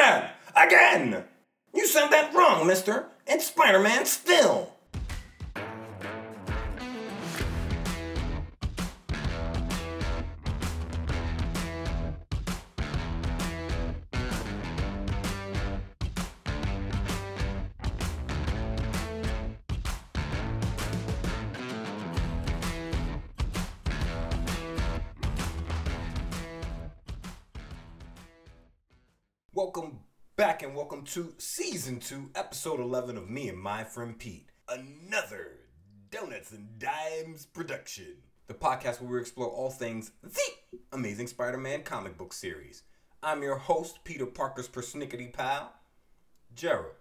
Man! Again! You said that wrong, mister. It's Spider Man still. To season two, episode 11 of Me and My Friend Pete. Another Donuts and Dimes production. The podcast where we explore all things the Amazing Spider Man comic book series. I'm your host, Peter Parker's persnickety pal, Gerald.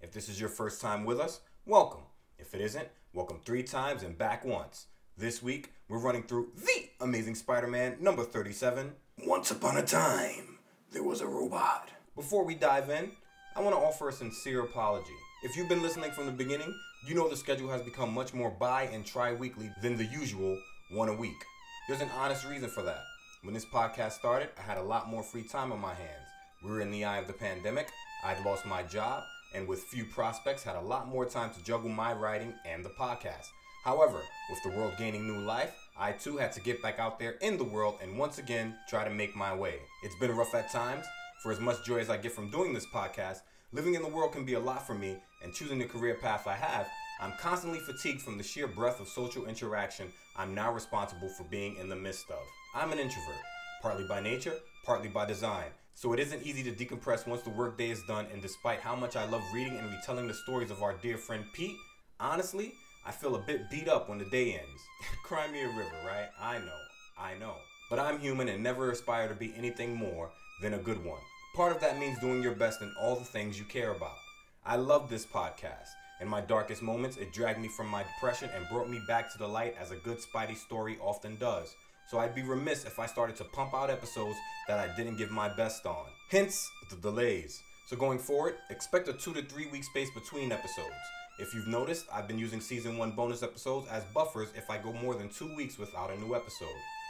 If this is your first time with us, welcome. If it isn't, welcome three times and back once. This week, we're running through The Amazing Spider Man number 37 Once Upon a Time, there was a robot. Before we dive in, I want to offer a sincere apology. If you've been listening from the beginning, you know the schedule has become much more bi and tri weekly than the usual one a week. There's an honest reason for that. When this podcast started, I had a lot more free time on my hands. We were in the eye of the pandemic, I'd lost my job, and with few prospects, had a lot more time to juggle my writing and the podcast. However, with the world gaining new life, I too had to get back out there in the world and once again try to make my way. It's been rough at times. For as much joy as I get from doing this podcast, living in the world can be a lot for me, and choosing the career path I have, I'm constantly fatigued from the sheer breadth of social interaction I'm now responsible for being in the midst of. I'm an introvert, partly by nature, partly by design, so it isn't easy to decompress once the workday is done, and despite how much I love reading and retelling the stories of our dear friend Pete, honestly, I feel a bit beat up when the day ends. Cry me a river, right? I know, I know. But I'm human and never aspire to be anything more than a good one. Part of that means doing your best in all the things you care about. I love this podcast. In my darkest moments, it dragged me from my depression and brought me back to the light as a good Spidey story often does. So I'd be remiss if I started to pump out episodes that I didn't give my best on. Hence the delays. So going forward, expect a two to three week space between episodes. If you've noticed, I've been using season one bonus episodes as buffers if I go more than two weeks without a new episode.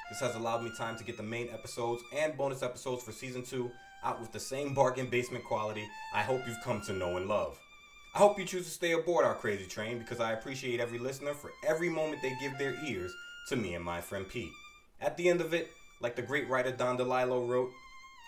This has allowed me time to get the main episodes and bonus episodes for season 2 out with the same bargain basement quality I hope you've come to know and love. I hope you choose to stay aboard our crazy train because I appreciate every listener for every moment they give their ears to me and my friend Pete. At the end of it, like the great writer Don DeLillo wrote,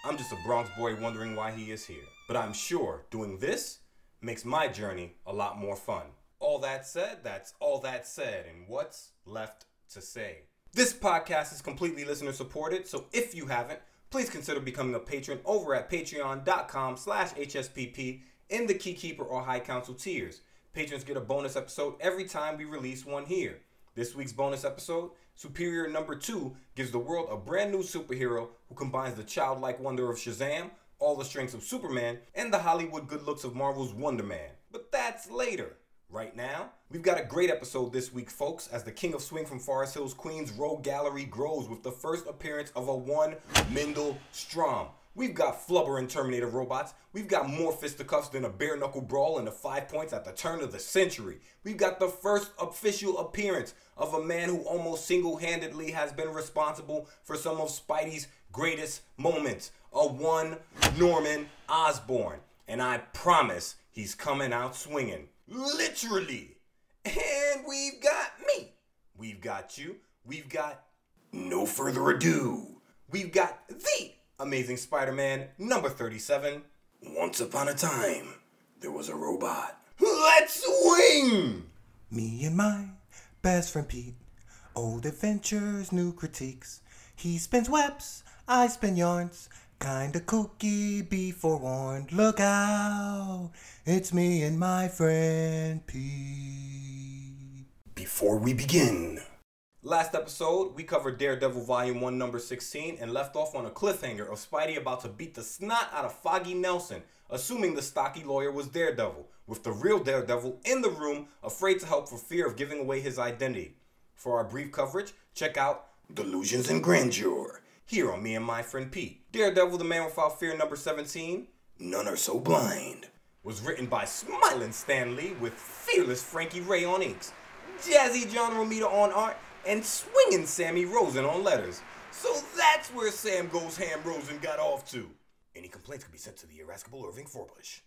I'm just a Bronx boy wondering why he is here. But I'm sure doing this makes my journey a lot more fun. All that said, that's all that said, and what's left to say? This podcast is completely listener supported, so if you haven't, please consider becoming a patron over at patreon.com slash hspp in the Keykeeper or High Council tiers. Patrons get a bonus episode every time we release one here. This week's bonus episode, Superior Number 2, gives the world a brand new superhero who combines the childlike wonder of Shazam, all the strengths of Superman, and the Hollywood good looks of Marvel's Wonder Man. But that's later. Right now, we've got a great episode this week, folks, as the King of Swing from Forest Hills, Queens Rogue Gallery grows with the first appearance of a one Mendel Stromm. We've got Flubber and Terminator robots. We've got more fisticuffs than a bare knuckle brawl in the five points at the turn of the century. We've got the first official appearance of a man who almost single handedly has been responsible for some of Spidey's greatest moments. A one Norman Osborn. And I promise he's coming out swinging. Literally. And we've got me. We've got you. We've got no further ado. We've got the Amazing Spider Man number 37. Once upon a time, there was a robot. Let's swing! Me and my best friend Pete. Old adventures, new critiques. He spins webs, I spin yarns. Kinda kooky, be forewarned. Look out! It's me and my friend Pete. Before we begin, Last episode, we covered Daredevil Volume 1, Number 16, and left off on a cliffhanger of Spidey about to beat the snot out of Foggy Nelson, assuming the stocky lawyer was Daredevil, with the real Daredevil in the room, afraid to help for fear of giving away his identity. For our brief coverage, check out Delusions and Grandeur, here on Me and My Friend Pete. Daredevil, the Man Without Fear, Number 17, None Are So Blind, was written by Smiling Stan Lee with fearless Frankie Ray on inks, Jazzy John Romita on art, and swinging Sammy Rosen on letters. So that's where Sam Goes Ham Rosen got off to. Any complaints can be sent to the irascible Irving Forbush.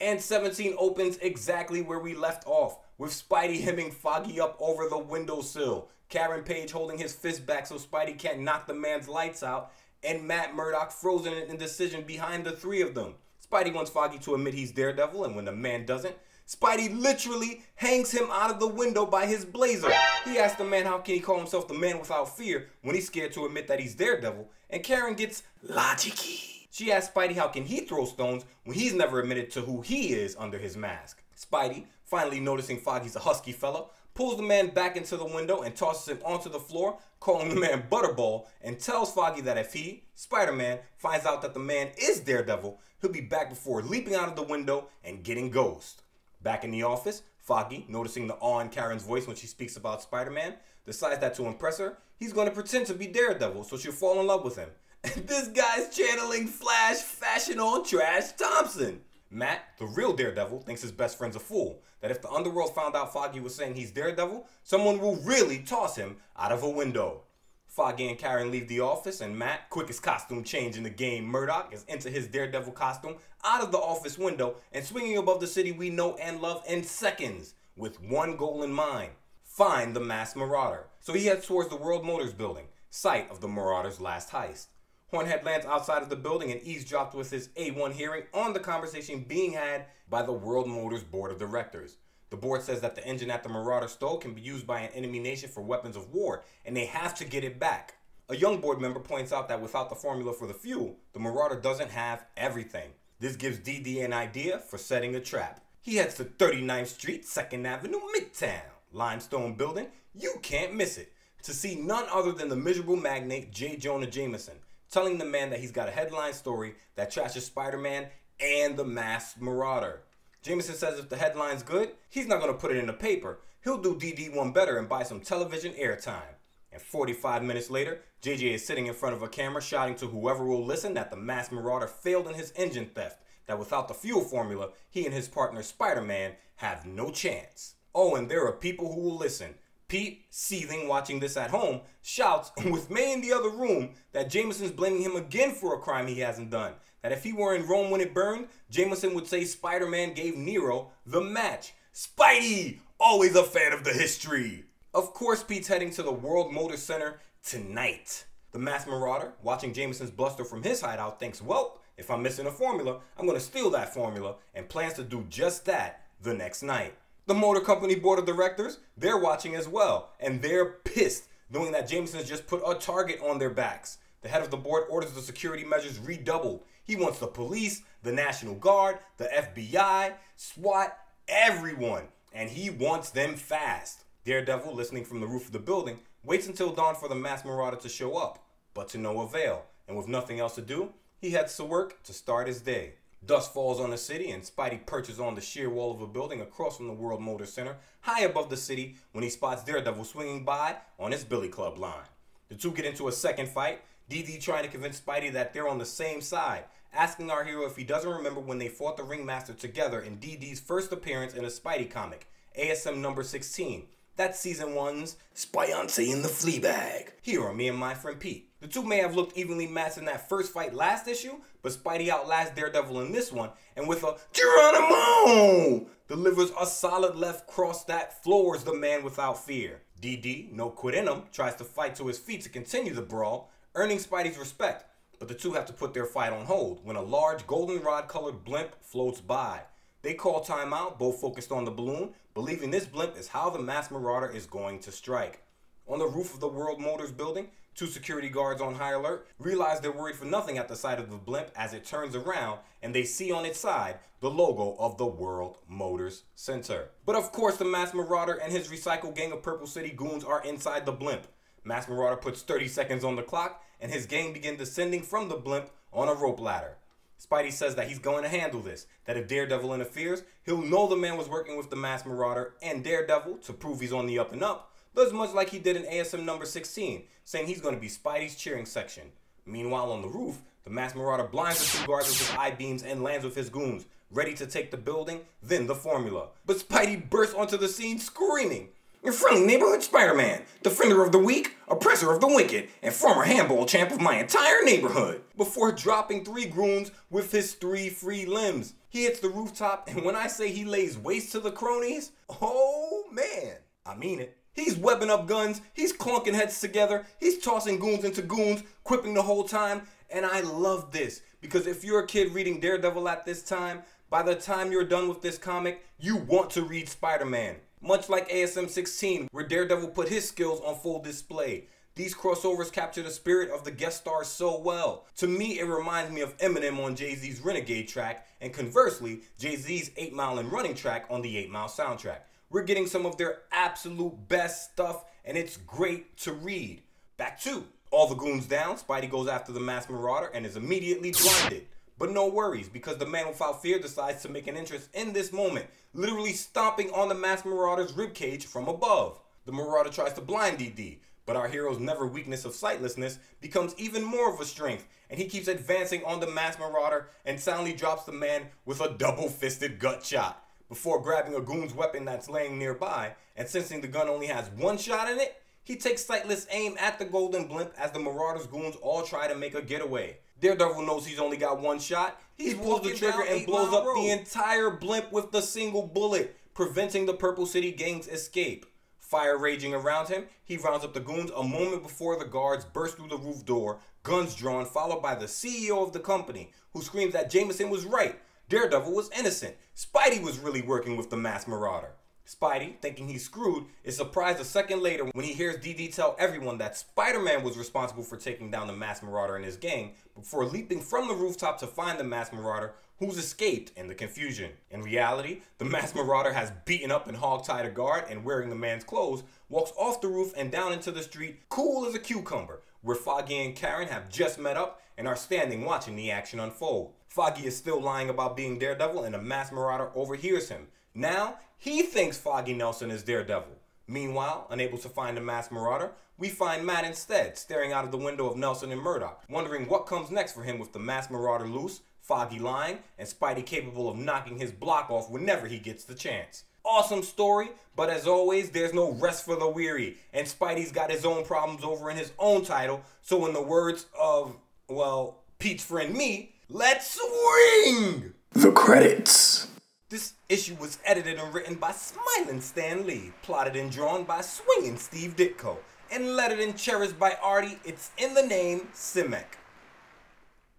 And 17 opens exactly where we left off, with Spidey hemming Foggy up over the windowsill, Karen Page holding his fist back so Spidey can't knock the man's lights out, and Matt Murdock frozen in indecision behind the three of them. Spidey wants Foggy to admit he's Daredevil, and when the man doesn't, Spidey literally hangs him out of the window by his blazer. He asks the man how can he call himself the man without fear when he's scared to admit that he's Daredevil, and Karen gets logicy. She asks Spidey how can he throw stones when he's never admitted to who he is under his mask. Spidey, finally noticing Foggy's a husky fella, pulls the man back into the window and tosses him onto the floor, calling the man Butterball, and tells Foggy that if he, Spider-Man, finds out that the man is Daredevil, he'll be back before leaping out of the window and getting Ghost. Back in the office, Foggy, noticing the awe in Karen's voice when she speaks about Spider-Man, decides that to impress her, he's going to pretend to be Daredevil so she'll fall in love with him. this guy's channeling Flash fashion on Trash Thompson. Matt, the real Daredevil, thinks his best friend's a fool. That if the underworld found out Foggy was saying he's Daredevil, someone will really toss him out of a window. Foggy and Karen leave the office, and Matt, quickest costume change in the game, Murdock, is into his Daredevil costume out of the office window and swinging above the city we know and love in seconds, with one goal in mind find the masked marauder. So he heads towards the World Motors building, site of the Marauder's last heist. Hornhead lands outside of the building and eavesdrops with his A1 hearing on the conversation being had by the World Motors Board of Directors. The board says that the engine at the Marauder stole can be used by an enemy nation for weapons of war, and they have to get it back. A young board member points out that without the formula for the fuel, the Marauder doesn't have everything. This gives DD an idea for setting a trap. He heads to 39th Street, 2nd Avenue, Midtown, limestone building. You can't miss it. To see none other than the miserable magnate J. Jonah Jameson, telling the man that he's got a headline story that trashes Spider Man and the masked marauder. Jameson says if the headline's good, he's not going to put it in the paper. He'll do DD one better and buy some television airtime. And 45 minutes later, JJ is sitting in front of a camera shouting to whoever will listen that the masked marauder failed in his engine theft, that without the fuel formula, he and his partner Spider Man have no chance. Oh, and there are people who will listen. Pete, seething watching this at home, shouts with May in the other room that Jameson's blaming him again for a crime he hasn't done. That if he were in Rome when it burned, Jameson would say Spider Man gave Nero the match. Spidey! Always a fan of the history! Of course, Pete's heading to the World Motor Center tonight. The Masked Marauder, watching Jameson's bluster from his hideout, thinks, well, if I'm missing a formula, I'm gonna steal that formula, and plans to do just that the next night. The motor company board of directors, they're watching as well, and they're pissed knowing that Jameson has just put a target on their backs. The head of the board orders the security measures redoubled. He wants the police, the National Guard, the FBI, SWAT, everyone, and he wants them fast. Daredevil, listening from the roof of the building, waits until dawn for the masked marauder to show up, but to no avail, and with nothing else to do, he heads to work to start his day. Dust falls on the city, and Spidey perches on the sheer wall of a building across from the World Motor Center, high above the city, when he spots Daredevil swinging by on his Billy Club line. The two get into a second fight, DD trying to convince Spidey that they're on the same side, asking our hero if he doesn't remember when they fought the Ringmaster together in DD's first appearance in a Spidey comic, ASM number 16. That's season one's Spionce in the flea bag. Here are Me and My Friend Pete. The two may have looked evenly matched in that first fight last issue, but Spidey outlasts Daredevil in this one, and with a Geronimo delivers a solid left cross that floors the man without fear. DD, no quit in him, tries to fight to his feet to continue the brawl, earning Spidey's respect, but the two have to put their fight on hold when a large goldenrod colored blimp floats by. They call timeout, both focused on the balloon, believing this blimp is how the mass marauder is going to strike. On the roof of the World Motors building, two security guards on high alert realize they're worried for nothing at the sight of the blimp as it turns around and they see on its side the logo of the World Motors Center. But of course, the mass marauder and his recycle gang of Purple City goons are inside the blimp. Mass Marauder puts 30 seconds on the clock, and his gang begin descending from the blimp on a rope ladder. Spidey says that he's going to handle this, that if Daredevil interferes, he'll know the man was working with the Masked Marauder, and Daredevil, to prove he's on the up and up, does much like he did in ASM number 16, saying he's going to be Spidey's cheering section. Meanwhile, on the roof, the Masked Marauder blinds the two guards with his eye beams and lands with his goons, ready to take the building, then the formula. But Spidey bursts onto the scene screaming. Your friendly neighborhood Spider Man, defender of the weak, oppressor of the wicked, and former handball champ of my entire neighborhood. Before dropping three goons with his three free limbs, he hits the rooftop, and when I say he lays waste to the cronies, oh man, I mean it. He's webbing up guns, he's clunking heads together, he's tossing goons into goons, quipping the whole time, and I love this because if you're a kid reading Daredevil at this time, by the time you're done with this comic, you want to read Spider Man. Much like ASM 16, where Daredevil put his skills on full display. These crossovers capture the spirit of the guest stars so well. To me, it reminds me of Eminem on Jay Z's Renegade track, and conversely, Jay Z's 8 Mile and Running track on the 8 Mile soundtrack. We're getting some of their absolute best stuff, and it's great to read. Back to all the goons down, Spidey goes after the masked marauder and is immediately blinded. But no worries, because the man without fear decides to make an entrance in this moment, literally stomping on the masked marauder's ribcage from above. The marauder tries to blind DD, but our hero's never weakness of sightlessness becomes even more of a strength, and he keeps advancing on the masked marauder and soundly drops the man with a double fisted gut shot before grabbing a goon's weapon that's laying nearby, and sensing the gun only has one shot in it, he takes sightless aim at the golden blimp as the Marauder's goons all try to make a getaway. Daredevil knows he's only got one shot. He, he pulls the trigger and blows up road. the entire blimp with the single bullet, preventing the Purple City gang's escape. Fire raging around him, he rounds up the goons a moment before the guards burst through the roof door, guns drawn, followed by the CEO of the company, who screams that Jameson was right Daredevil was innocent. Spidey was really working with the mass marauder. Spidey, thinking he's screwed, is surprised a second later when he hears DD tell everyone that Spider Man was responsible for taking down the Mass Marauder and his gang before leaping from the rooftop to find the Mass Marauder, who's escaped in the confusion. In reality, the Mass Marauder has beaten up and hogtied a guard and, wearing the man's clothes, walks off the roof and down into the street, cool as a cucumber, where Foggy and Karen have just met up and are standing watching the action unfold. Foggy is still lying about being Daredevil, and the Mass Marauder overhears him. Now, he thinks Foggy Nelson is Daredevil. Meanwhile, unable to find the masked Marauder, we find Matt instead, staring out of the window of Nelson and Murdock, wondering what comes next for him with the masked Marauder loose, Foggy lying, and Spidey capable of knocking his block off whenever he gets the chance. Awesome story, but as always, there's no rest for the weary, and Spidey's got his own problems over in his own title, so in the words of, well, Pete's friend me, Let's swing! The credits. This issue was edited and written by Smiling Stan Lee, plotted and drawn by Swinging Steve Ditko, and lettered and cherished by Artie. It's in the name Simek.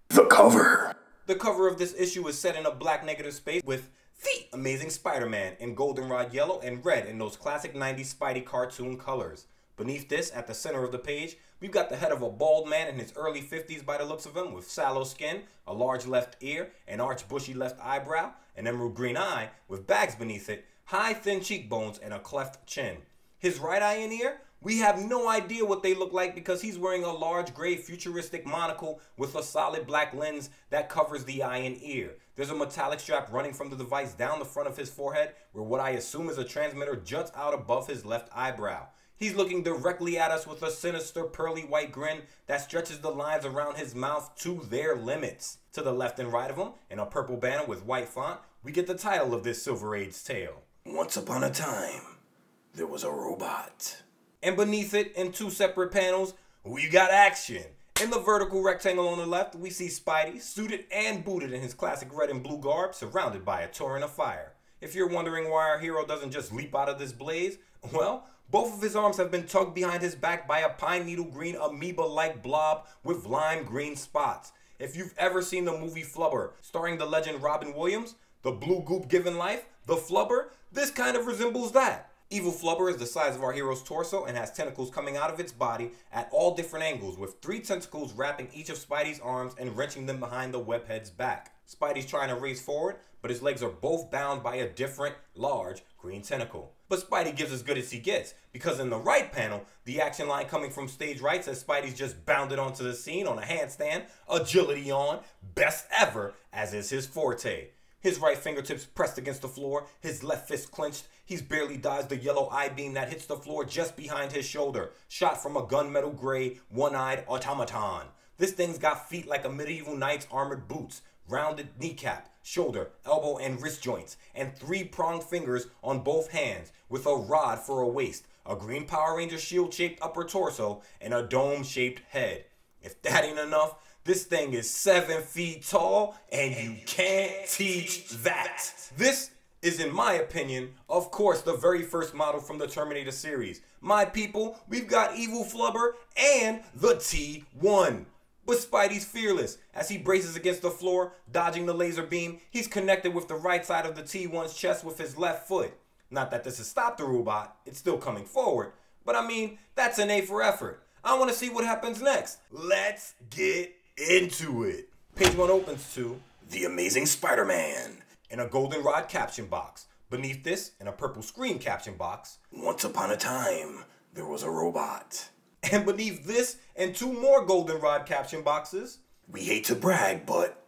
The cover. The cover of this issue is set in a black negative space with the Amazing Spider-Man in goldenrod yellow and red in those classic 90s Spidey cartoon colors. Beneath this, at the center of the page, we've got the head of a bald man in his early 50s by the looks of him, with sallow skin, a large left ear, an arched bushy left eyebrow, an emerald green eye with bags beneath it, high thin cheekbones, and a cleft chin. His right eye and ear, we have no idea what they look like because he's wearing a large gray futuristic monocle with a solid black lens that covers the eye and ear. There's a metallic strap running from the device down the front of his forehead where what I assume is a transmitter juts out above his left eyebrow. He's looking directly at us with a sinister pearly white grin that stretches the lines around his mouth to their limits. To the left and right of him, in a purple banner with white font, we get the title of this Silver Age tale. Once upon a time, there was a robot. And beneath it, in two separate panels, we got action. In the vertical rectangle on the left, we see Spidey, suited and booted in his classic red and blue garb, surrounded by a torrent of fire. If you're wondering why our hero doesn't just leap out of this blaze, well, both of his arms have been tugged behind his back by a pine needle green amoeba like blob with lime green spots. If you've ever seen the movie Flubber, starring the legend Robin Williams, the blue goop given life, the Flubber, this kind of resembles that. Evil Flubber is the size of our hero's torso and has tentacles coming out of its body at all different angles, with three tentacles wrapping each of Spidey's arms and wrenching them behind the webhead's back. Spidey's trying to race forward, but his legs are both bound by a different, large, green tentacle. But Spidey gives as good as he gets, because in the right panel, the action line coming from stage right says Spidey's just bounded onto the scene on a handstand, agility on, best ever, as is his forte. His right fingertips pressed against the floor, his left fist clenched. He's barely dodged the yellow eye beam that hits the floor just behind his shoulder, shot from a gunmetal gray, one eyed automaton. This thing's got feet like a medieval knight's armored boots, rounded kneecap, shoulder, elbow, and wrist joints, and three pronged fingers on both hands, with a rod for a waist, a green Power Ranger shield shaped upper torso, and a dome shaped head. If that ain't enough, this thing is seven feet tall, and you can't teach that. This is, in my opinion, of course, the very first model from the Terminator series. My people, we've got Evil Flubber and the T1. But Spidey's fearless. As he braces against the floor, dodging the laser beam, he's connected with the right side of the T1's chest with his left foot. Not that this has stopped the robot, it's still coming forward. But I mean, that's an A for effort. I want to see what happens next. Let's get into it. Page 1 opens to The Amazing Spider Man in a goldenrod caption box. Beneath this, in a purple screen caption box, Once upon a time, there was a robot. And beneath this and two more goldenrod caption boxes, We hate to brag, but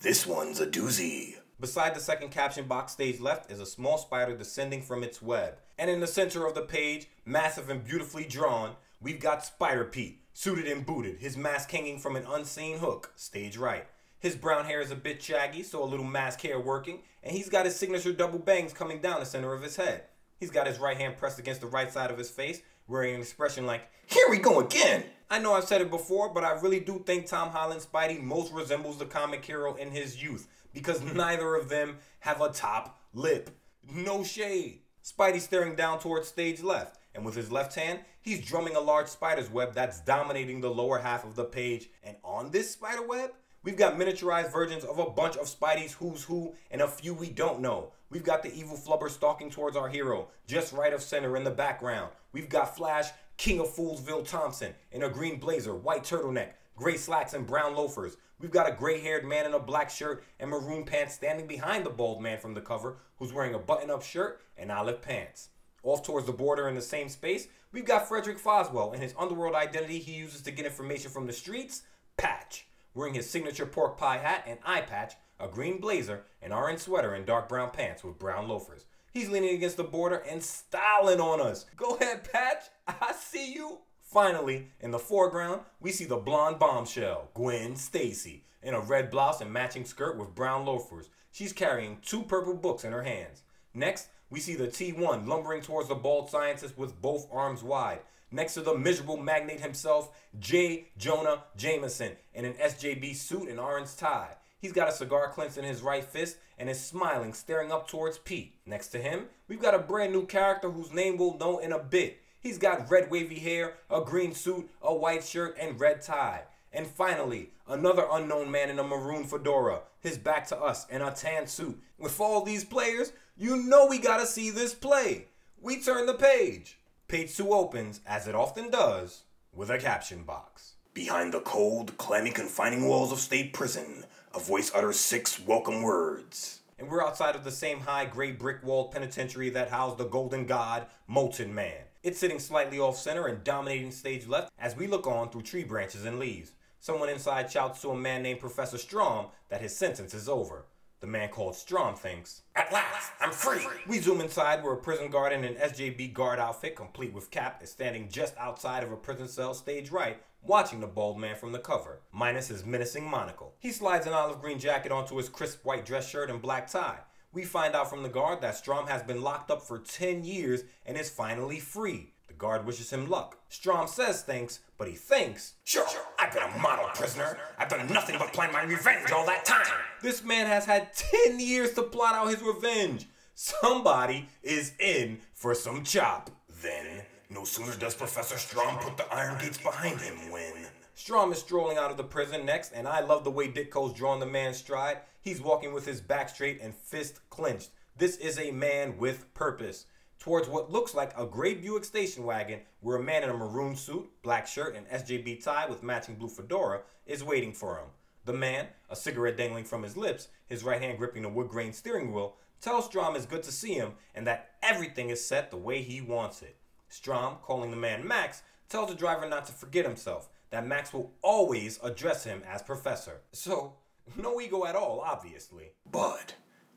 this one's a doozy. Beside the second caption box stage left is a small spider descending from its web. And in the center of the page, massive and beautifully drawn, we've got Spider Pete, suited and booted, his mask hanging from an unseen hook, stage right. His brown hair is a bit shaggy, so a little mask hair working, and he's got his signature double bangs coming down the center of his head. He's got his right hand pressed against the right side of his face, wearing an expression like, Here we go again! I know I've said it before, but I really do think Tom Holland's Spidey most resembles the comic hero in his youth, because neither of them have a top lip. No shade. Spidey staring down towards stage left, and with his left hand, he's drumming a large spider's web that's dominating the lower half of the page. And on this spider web, We've got miniaturized versions of a bunch of Spidey's who's who and a few we don't know. We've got the evil flubber stalking towards our hero, just right of center in the background. We've got Flash, King of Foolsville Thompson, in a green blazer, white turtleneck, gray slacks, and brown loafers. We've got a gray haired man in a black shirt and maroon pants standing behind the bald man from the cover, who's wearing a button up shirt and olive pants. Off towards the border in the same space, we've got Frederick Foswell and his underworld identity he uses to get information from the streets Patch wearing his signature pork pie hat and eye patch, a green blazer, an orange sweater, and dark brown pants with brown loafers. He's leaning against the border and styling on us. Go ahead, Patch. I see you. Finally, in the foreground, we see the blonde bombshell, Gwen Stacy, in a red blouse and matching skirt with brown loafers. She's carrying two purple books in her hands. Next, we see the T1 lumbering towards the bald scientist with both arms wide next to the miserable magnate himself, J. Jonah Jameson, in an SJB suit and orange tie. He's got a cigar clenched in his right fist and is smiling, staring up towards Pete. Next to him, we've got a brand new character whose name we'll know in a bit. He's got red wavy hair, a green suit, a white shirt, and red tie. And finally, another unknown man in a maroon fedora, his back to us in a tan suit. With all these players, you know we gotta see this play. We turn the page. Page 2 opens, as it often does, with a caption box. Behind the cold, clammy, confining walls of state prison, a voice utters six welcome words. And we're outside of the same high gray brick walled penitentiary that housed the golden god, Molten Man. It's sitting slightly off center and dominating stage left as we look on through tree branches and leaves. Someone inside shouts to a man named Professor Stromm that his sentence is over. The man called Stromm thinks, At last, I'm free! We zoom inside where a prison guard in an SJB guard outfit, complete with cap, is standing just outside of a prison cell stage right, watching the bald man from the cover, minus his menacing monocle. He slides an olive green jacket onto his crisp white dress shirt and black tie. We find out from the guard that Stromm has been locked up for 10 years and is finally free. The guard wishes him luck. Stromm says thanks, but he thinks, Sure, I've been a model prisoner. I've done nothing but plan my revenge all that time. This man has had 10 years to plot out his revenge. Somebody is in for some chop. Then, no sooner does Professor Stromm put the iron gates behind him when. Stromm is strolling out of the prison next, and I love the way Ditko's drawn the man's stride. He's walking with his back straight and fist clenched. This is a man with purpose towards what looks like a gray Buick station wagon where a man in a maroon suit, black shirt, and SJB tie with matching blue fedora is waiting for him. The man, a cigarette dangling from his lips, his right hand gripping the wood grain steering wheel, tells Stromm it's good to see him and that everything is set the way he wants it. Stromm, calling the man Max, tells the driver not to forget himself, that Max will always address him as Professor. So, no ego at all, obviously. But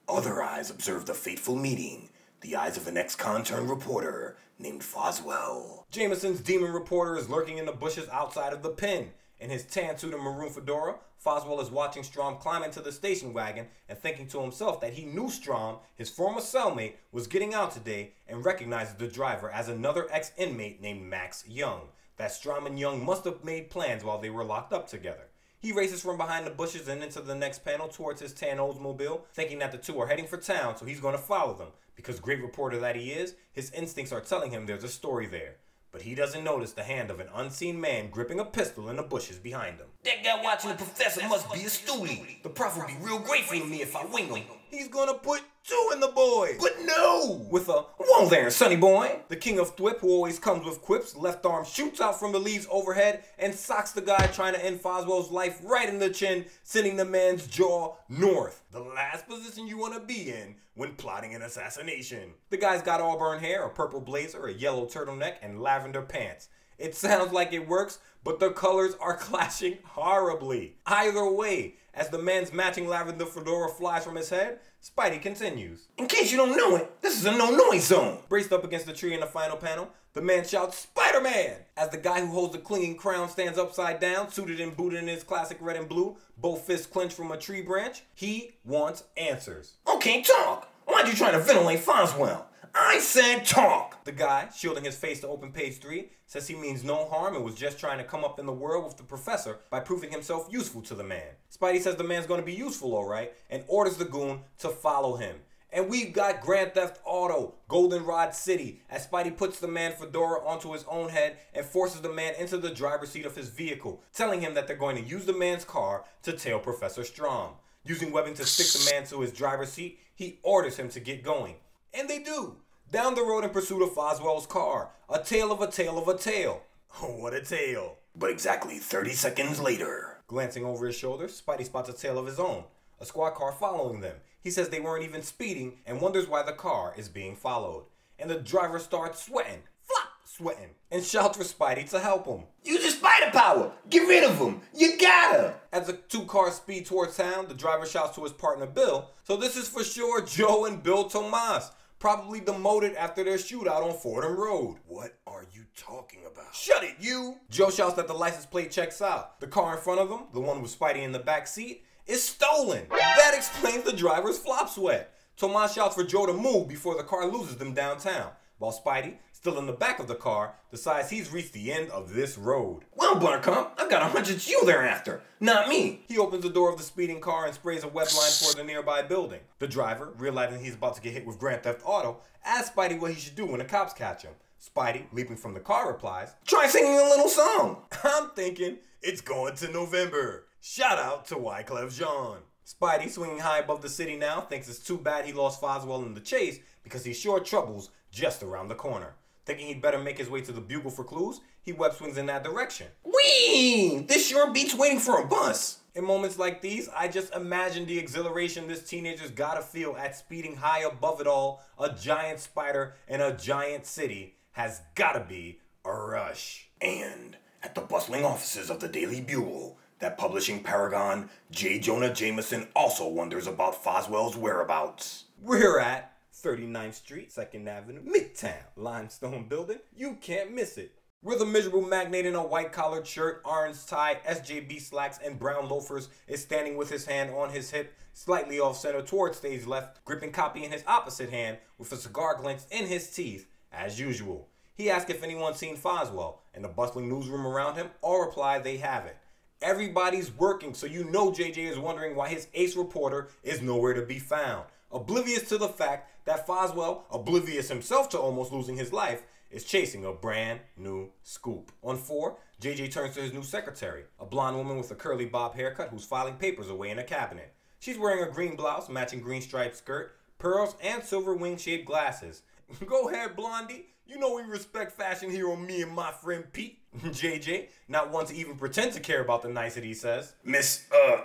other eyes observe the fateful meeting the eyes of an ex-con turned reporter named Foswell. Jameson's demon reporter is lurking in the bushes outside of the pen, In his tan suit and maroon fedora, Foswell is watching Stromm climb into the station wagon and thinking to himself that he knew Stromm, his former cellmate, was getting out today and recognizes the driver as another ex inmate named Max Young. That Stromm and Young must have made plans while they were locked up together. He races from behind the bushes and into the next panel towards his tan Oldsmobile, thinking that the two are heading for town, so he's going to follow them. Because great reporter that he is, his instincts are telling him there's a story there. But he doesn't notice the hand of an unseen man gripping a pistol in the bushes behind him. That guy watching the professor must be a stoolie. The prof would be real grateful to me if I wing him. He's gonna put two in the boy! But no! With a Whoa there, sonny boy! The king of Thwip, who always comes with quips, left arm shoots out from the leaves overhead and socks the guy trying to end Foswell's life right in the chin, sending the man's jaw north. The last position you want to be in when plotting an assassination. The guy's got auburn hair, a purple blazer, a yellow turtleneck, and lavender pants. It sounds like it works, but the colors are clashing horribly. Either way, as the man's matching lavender fedora flies from his head, Spidey continues. In case you don't know it, this is a no noise zone. Braced up against the tree in the final panel, the man shouts, Spider Man! As the guy who holds the clinging crown stands upside down, suited and booted in his classic red and blue, both fists clenched from a tree branch, he wants answers. Okay, talk. Why'd you try to ventilate Foswell? I said talk. The guy, shielding his face to open page 3, says he means no harm and was just trying to come up in the world with the professor by proving himself useful to the man. Spidey says the man's gonna be useful, alright, and orders the goon to follow him. And we've got Grand Theft Auto, Goldenrod City, as Spidey puts the man Fedora onto his own head and forces the man into the driver's seat of his vehicle, telling him that they're going to use the man's car to tail Professor Stromm. Using webbing to stick the man to his driver's seat, he orders him to get going. And they do. Down the road in pursuit of Foswell's car. A tale of a tale of a tale. what a tale. But exactly 30 seconds later. Glancing over his shoulder, Spidey spots a tail of his own. A squad car following them. He says they weren't even speeding and wonders why the car is being followed. And the driver starts sweating. Flop! Sweating. And shouts for Spidey to help him. Use your spider power. Get rid of him. You gotta. As the two cars speed towards town, the driver shouts to his partner Bill. So this is for sure Joe and Bill Tomas probably demoted after their shootout on Fordham Road. What are you talking about? Shut it, you! Joe shouts that the license plate checks out. The car in front of them, the one with Spidey in the back seat, is stolen. That explains the driver's flop sweat. Tomas shouts for Joe to move before the car loses them downtown, while Spidey, still in the back of the car, decides he's reached the end of this road. Well, Buttercup, I've got a hunch it's you they're after, not me. He opens the door of the speeding car and sprays a web line toward the nearby building. The driver, realizing he's about to get hit with Grand Theft Auto, asks Spidey what he should do when the cops catch him. Spidey, leaping from the car, replies, Try singing a little song. I'm thinking it's Gone Till November. Shout out to Wyclef Jean. Spidey, swinging high above the city now, thinks it's too bad he lost Foswell in the chase because he's sure trouble's just around the corner. Thinking he'd better make his way to the Bugle for clues, he web swings in that direction. Whee! This sure beats waiting for a bus. In moments like these, I just imagine the exhilaration this teenager's gotta feel at speeding high above it all. A giant spider in a giant city has gotta be a rush. And at the bustling offices of the Daily Bugle, that publishing paragon, J. Jonah Jameson also wonders about Foswell's whereabouts. We're at 39th Street, 2nd Avenue, Midtown, limestone building. You can't miss it. We're the miserable magnate in a white collared shirt, orange tie, SJB slacks, and brown loafers is standing with his hand on his hip, slightly off center towards stage left, gripping copy in his opposite hand with a cigar clenched in his teeth, as usual. He asks if anyone's seen Foswell, and the bustling newsroom around him all reply they haven't. Everybody's working, so you know JJ is wondering why his ace reporter is nowhere to be found. Oblivious to the fact that Foswell, oblivious himself to almost losing his life, is chasing a brand new scoop. On four, JJ turns to his new secretary, a blonde woman with a curly bob haircut who's filing papers away in a cabinet. She's wearing a green blouse, matching green striped skirt, pearls, and silver wing shaped glasses. Go ahead, Blondie. You know we respect fashion here on me and my friend Pete. JJ, not one to even pretend to care about the nicety, says. Miss, uh,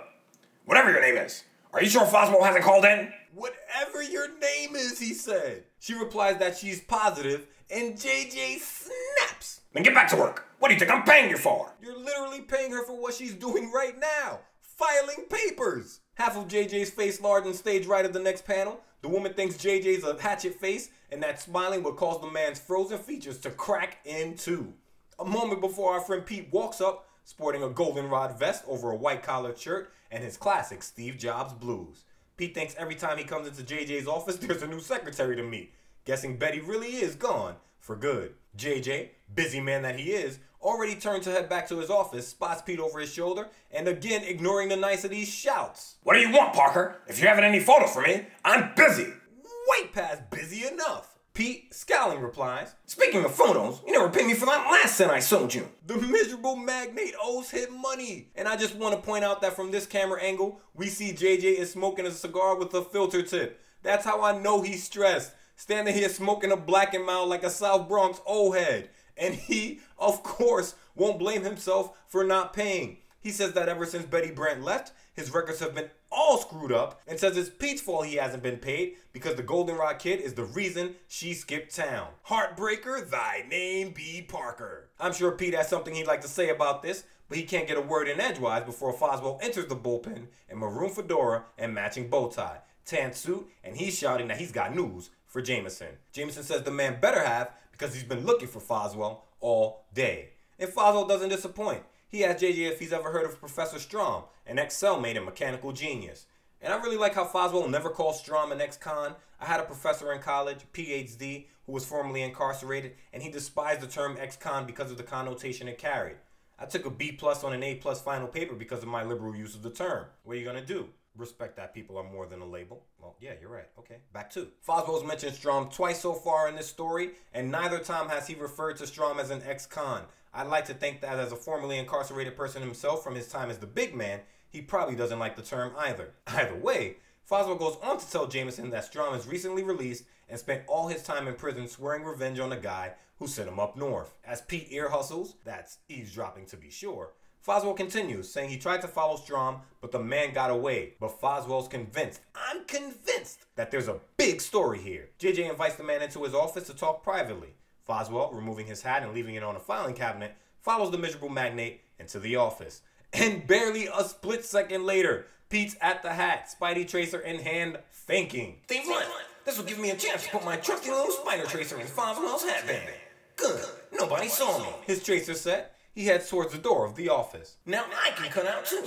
whatever your name is, are you sure Foswell hasn't called in? Whatever your name is, he said. She replies that she's positive, and JJ snaps. Then get back to work. What do you think I'm paying you for? You're literally paying her for what she's doing right now filing papers. Half of JJ's face large on stage right of the next panel. The woman thinks JJ's a hatchet face, and that smiling would cause the man's frozen features to crack in two. A moment before our friend Pete walks up, sporting a goldenrod vest over a white collared shirt and his classic Steve Jobs blues. Pete thinks every time he comes into JJ's office, there's a new secretary to meet, guessing Betty really is gone for good. JJ, busy man that he is, already turned to head back to his office, spots Pete over his shoulder, and again ignoring the niceties, shouts, What do you want, Parker? If you haven't any photos for me, I'm busy. Way past busy enough. Pete, scowling, replies, Speaking of photos, you never paid me for that last cent I sold you. The miserable magnate owes him money. And I just want to point out that from this camera angle, we see JJ is smoking a cigar with a filter tip. That's how I know he's stressed. Standing here smoking a black and mild like a South Bronx old head. And he, of course, won't blame himself for not paying. He says that ever since Betty Brant left, his records have been all screwed up and says it's Pete's fault he hasn't been paid because the Goldenrod Kid is the reason she skipped town. Heartbreaker, thy name be Parker. I'm sure Pete has something he'd like to say about this, but he can't get a word in edgewise before Foswell enters the bullpen in maroon fedora and matching bow tie, tan suit, and he's shouting that he's got news for Jameson. Jameson says the man better have because he's been looking for Foswell all day. And Foswell doesn't disappoint. He asked JJ if he's ever heard of Professor Stromm, an ex-cellmate and mechanical genius. And I really like how Foswell never calls Stromm an ex-con. I had a professor in college, PhD, who was formerly incarcerated, and he despised the term ex-con because of the connotation it carried. I took a B plus on an A plus final paper because of my liberal use of the term. What are you gonna do? Respect that people are more than a label. Well, yeah, you're right. Okay, back to Foswell's mentioned Stromm twice so far in this story, and neither time has he referred to Stromm as an ex-con. I'd like to think that as a formerly incarcerated person himself from his time as the big man, he probably doesn't like the term either. Either way, Foswell goes on to tell Jameson that Stromm is recently released and spent all his time in prison swearing revenge on the guy who sent him up north. As Pete ear hustles, that's eavesdropping to be sure, Foswell continues, saying he tried to follow Stromm, but the man got away. But Foswell's convinced, I'm convinced, that there's a big story here. JJ invites the man into his office to talk privately. Foswell, removing his hat and leaving it on a filing cabinet, follows the miserable magnate into the office. And barely a split second later, Pete's at the hat, Spidey Tracer in hand, thinking. Steve Blunt, this will give me a chance to put my trusty little spider tracer in Foswell's hatband. Good, nobody saw me. His tracer set, he heads towards the door of the office. Now I can cut out too.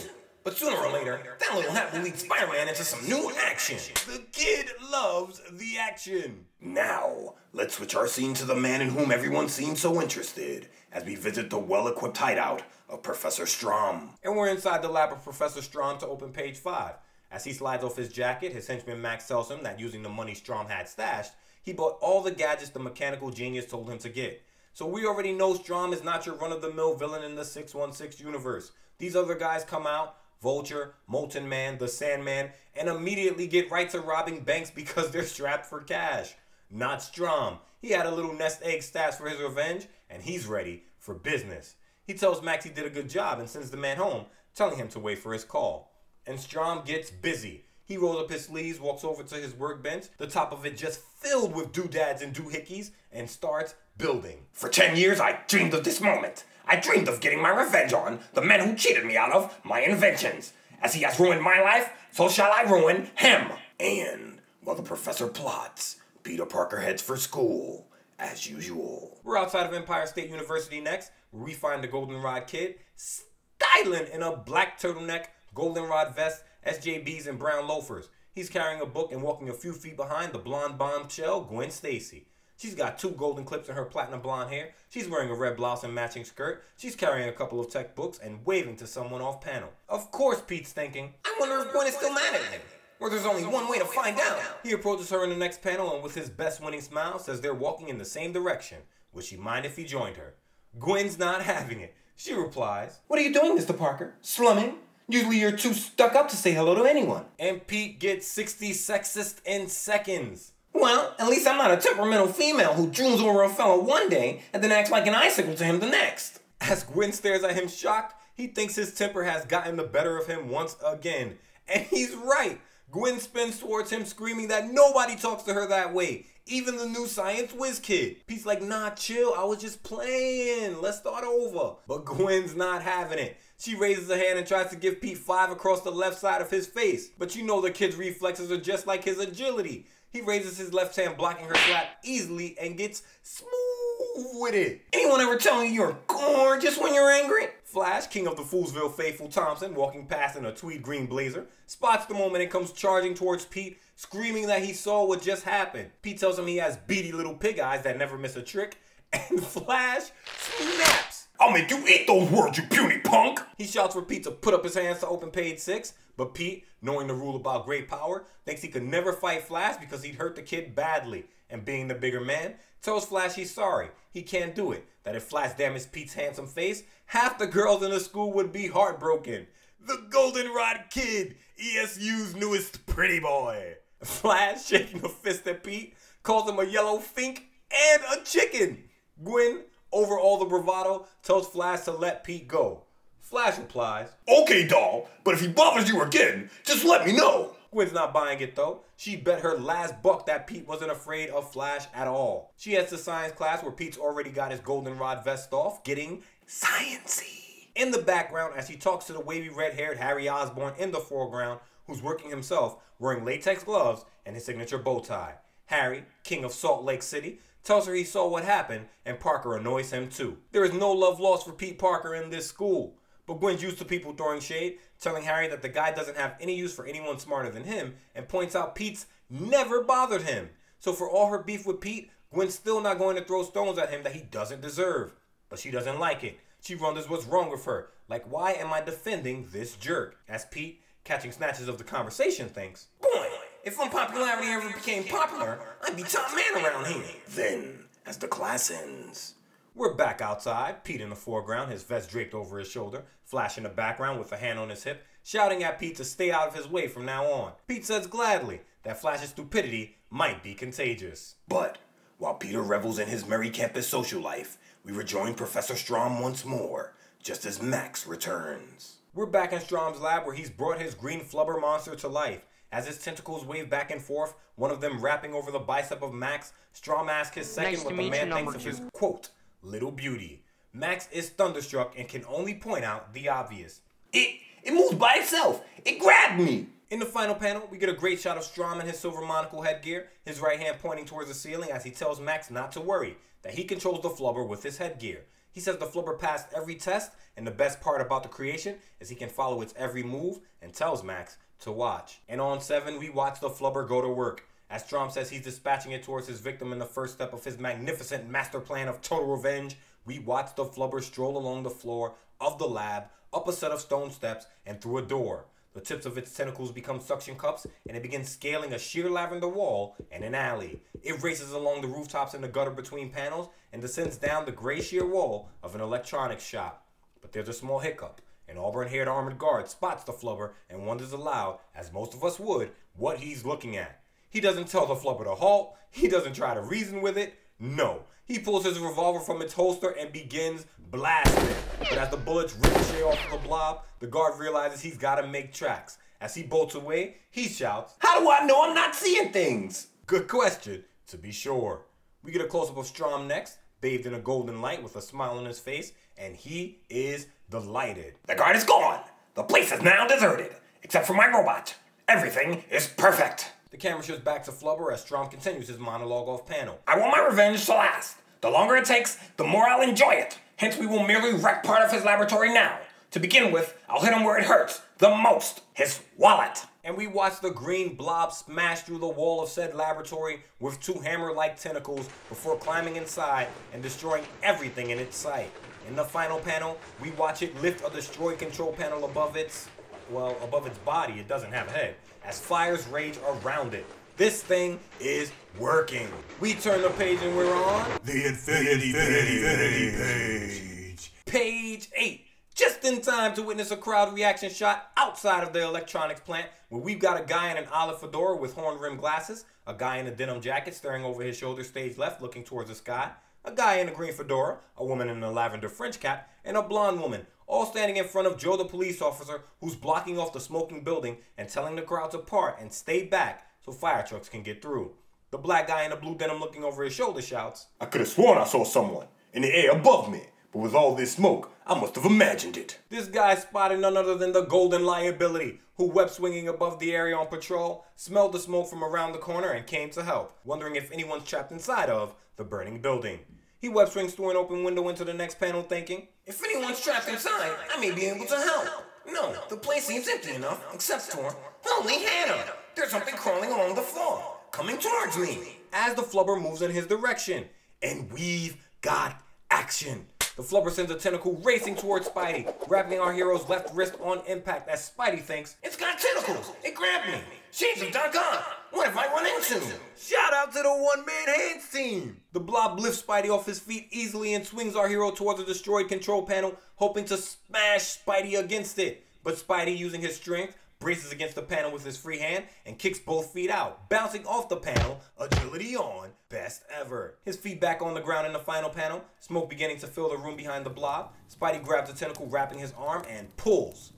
But sooner or later, that little hat will lead Spider-Man into some new action. The kid loves the action. Now, let's switch our scene to the man in whom everyone seems so interested as we visit the well-equipped hideout of Professor Stromm. And we're inside the lab of Professor Stromm to open page 5. As he slides off his jacket, his henchman Max tells him that using the money Stromm had stashed, he bought all the gadgets the mechanical genius told him to get. So we already know Stromm is not your run-of-the-mill villain in the 616 universe. These other guys come out, Vulture, Molten Man, the Sandman, and immediately get right to robbing banks because they're strapped for cash. Not Stromm. He had a little nest egg stashed for his revenge, and he's ready for business. He tells Max he did a good job and sends the man home, telling him to wait for his call. And Stromm gets busy. He rolls up his sleeves, walks over to his workbench, the top of it just filled with doodads and doohickeys, and starts building. For ten years, I dreamed of this moment. I dreamed of getting my revenge on the men who cheated me out of my inventions. As he has ruined my life, so shall I ruin him. And while the professor plots, Peter Parker heads for school, as usual. We're outside of Empire State University next, we find the Goldenrod Kid styling in a black turtleneck, goldenrod vest, SJBs, and brown loafers. He's carrying a book and walking a few feet behind the blonde bombshell, Gwen Stacy. She's got two golden clips in her platinum blonde hair. She's wearing a red blouse and matching skirt. She's carrying a couple of tech books and waving to someone off panel. Of course, Pete's thinking, I wonder if Gwen is still mad at him. Or there's only one way to find out. He approaches her in the next panel and with his best winning smile says they're walking in the same direction. Would she mind if he joined her? Gwen's not having it. She replies, What are you doing, Mr. Parker? Slumming? Usually you're too stuck up to say hello to anyone. and Pete gets 60 sexist in seconds. Well, at least I'm not a temperamental female who drools over a fellow one day and then acts like an icicle to him the next. As Gwen stares at him shocked, he thinks his temper has gotten the better of him once again. And he's right. Gwen spins towards him screaming that nobody talks to her that way. Even the new science whiz kid. Pete's like, nah, chill. I was just playing. Let's start over. But Gwen's not having it. She raises her hand and tries to give Pete five across the left side of his face. But you know the kid's reflexes are just like his agility. He raises his left hand, blocking her slap easily, and gets smooth with it. Anyone ever tell you you're gorgeous when you're angry? Flash, king of the Foolsville faithful Thompson, walking past in a tweed green blazer, spots the moment and comes charging towards Pete, screaming that he saw what just happened. Pete tells him he has beady little pig eyes that never miss a trick, and Flash snaps. I'll make you eat those words, you puny punk! He shouts for Pete to put up his hands to open page six, but Pete, knowing the rule about great power, thinks he could never fight Flash because he'd hurt the kid badly. And being the bigger man, tells Flash he's sorry, he can't do it, that if Flash damaged Pete's handsome face, half the girls in the school would be heartbroken. The Goldenrod Kid, ESU's newest pretty boy. Flash, shaking a fist at Pete, calls him a yellow fink and a chicken. Gwen, over all the bravado, tells Flash to let Pete go. Flash replies, Okay, doll, but if he bothers you again, just let me know. Gwen's not buying it though. She bet her last buck that Pete wasn't afraid of Flash at all. She heads to science class where Pete's already got his goldenrod vest off, getting sciency. In the background, as he talks to the wavy red-haired Harry Osborn in the foreground, who's working himself, wearing latex gloves and his signature bow tie. Harry, king of Salt Lake City, tells her he saw what happened, and Parker annoys him too. There is no love lost for Pete Parker in this school. But Gwen's used to people throwing shade, telling Harry that the guy doesn't have any use for anyone smarter than him, and points out Pete's never bothered him. So for all her beef with Pete, Gwen's still not going to throw stones at him that he doesn't deserve. But she doesn't like it. She wonders what's wrong with her. Like, why am I defending this jerk? As Pete, catching snatches of the conversation, thinks, Boy, if unpopularity ever became popular, I'd be top man around here. Then, as the class ends, We're back outside, Pete in the foreground, his vest draped over his shoulder, Flash in the background with a hand on his hip, shouting at Pete to stay out of his way from now on. Pete says gladly that Flash's stupidity might be contagious. But while Peter revels in his merry campus social life, we rejoin Professor Stromm once more, just as Max returns. We're back in Stromm's lab where he's brought his green flubber monster to life. As his tentacles wave back and forth, one of them wrapping over the bicep of Max, Stromm asks his second Nice what the man thinks of his quote, little beauty. Max is thunderstruck and can only point out the obvious. It it moves by itself. It grabbed me. In the final panel, we get a great shot of Stromm in his silver monocle headgear, his right hand pointing towards the ceiling as he tells Max not to worry, that he controls the flubber with his headgear. He says the flubber passed every test, and the best part about the creation is he can follow its every move and tells Max to watch. And on 7, we watch the flubber go to work. As Stromm says he's dispatching it towards his victim in the first step of his magnificent master plan of total revenge, we watch the flubber stroll along the floor of the lab, up a set of stone steps, and through a door. The tips of its tentacles become suction cups, and it begins scaling a sheer lavender wall and an alley. It races along the rooftops and the gutter between panels and descends down the gray sheer wall of an electronics shop. But there's a small hiccup. An auburn haired armored guard spots the flubber and wonders aloud, as most of us would, what he's looking at. He doesn't tell the flubber to halt, he doesn't try to reason with it. No, he pulls his revolver from its holster and begins blasting. But as the bullets ricochet off of the blob, the guard realizes he's gotta make tracks. As he bolts away, he shouts, How do I know I'm not seeing things? Good question, to be sure. We get a close up of Stromm next, bathed in a golden light with a smile on his face, and he is delighted. The guard is gone. The place is now deserted, except for my robot. Everything is perfect. The camera shifts back to Flubber as Stromm continues his monologue off panel. I want my revenge to last. The longer it takes, the more I'll enjoy it. Hence, we will merely wreck part of his laboratory now. To begin with, I'll hit him where it hurts the most his wallet. And we watch the green blob smash through the wall of said laboratory with two hammer like tentacles before climbing inside and destroying everything in its sight. In the final panel, we watch it lift a destroyed control panel above its, well, above its body, it doesn't have a head, as fires rage around it. This thing is working. We turn the page and we're on The Infinity, Infinity, Infinity page. page 8. Just in time to witness a crowd reaction shot outside of the electronics plant where we've got a guy in an olive fedora with horn rimmed glasses, a guy in a denim jacket staring over his shoulder stage left looking towards the sky, a guy in a green fedora, a woman in a lavender French cap, and a blonde woman, all standing in front of Joe the police officer who's blocking off the smoking building and telling the crowd to part and stay back so fire trucks can get through. The black guy in the blue denim looking over his shoulder shouts, I could have sworn I saw someone in the air above me, but with all this smoke, I must have imagined it. This guy spotted none other than the Golden Liability, who web swinging above the area on patrol, smelled the smoke from around the corner and came to help, wondering if anyone's trapped inside of the burning building. He web swings through an open window into the next panel, thinking, If anyone's trapped inside, I may be able to help. No, the place seems empty enough, except for. Holy Hannah! There's something crawling along the floor, coming towards me. as the flubber moves in his direction. And we've got action. The flubber sends a tentacle racing towards Spidey, wrapping our hero's left wrist on impact as Spidey thinks, It's got tentacles. It grabbed me. Shades of Doc Ock. What have I run into? Shout out to the one man hands team! The blob lifts Spidey off his feet easily and swings our hero towards a destroyed control panel, hoping to smash Spidey against it. But Spidey, using his strength, braces against the panel with his free hand and kicks both feet out, bouncing off the panel, agility on, best ever. His feet back on the ground in the final panel, smoke beginning to fill the room behind the blob. Spidey grabs a tentacle wrapping his arm and pulls.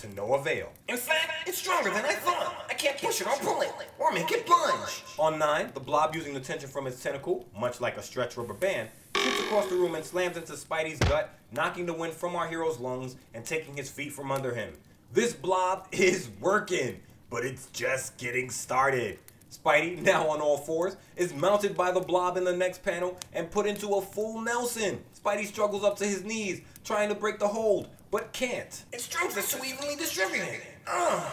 To no avail. In fact, it's stronger than I thought. I can't push it or pull it, or make it plunge. On 9, the blob using the tension from its tentacle, much like a stretch rubber band, shoots across the room and slams into Spidey's gut, knocking the wind from our hero's lungs and taking his feet from under him. This blob is working, but it's just getting started. Spidey, now on all fours, is mounted by the blob in the next panel and put into a full Nelson. Spidey struggles up to his knees, trying to break the hold, but can't. Its strength is so evenly distributed. Ugh.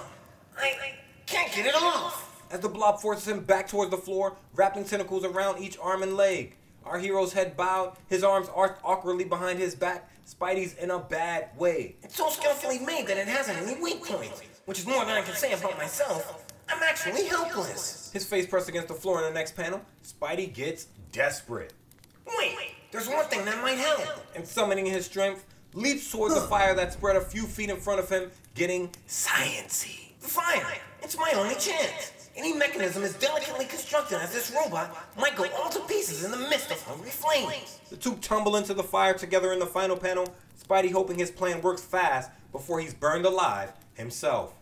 I, I can't get it off. as the blob forces him back towards the floor, wrapping tentacles around each arm and leg. Our hero's head bowed, his arms arched awkwardly behind his back. Spidey's in a bad way. It's so skillfully made that it hasn't any weak points, which is more than I can say about myself. I'm actually helpless. His face pressed against the floor in the next panel, Spidey gets desperate. Wait, there's one thing that might help. And summoning his strength, leaps towards the fire that spread a few feet in front of him, getting sciency. The fire. It's my only chance. Any mechanism as delicately constructed as this robot might go all to pieces in the midst of hungry flames. The two tumble into the fire together in the final panel, Spidey hoping his plan works fast before he's burned alive himself.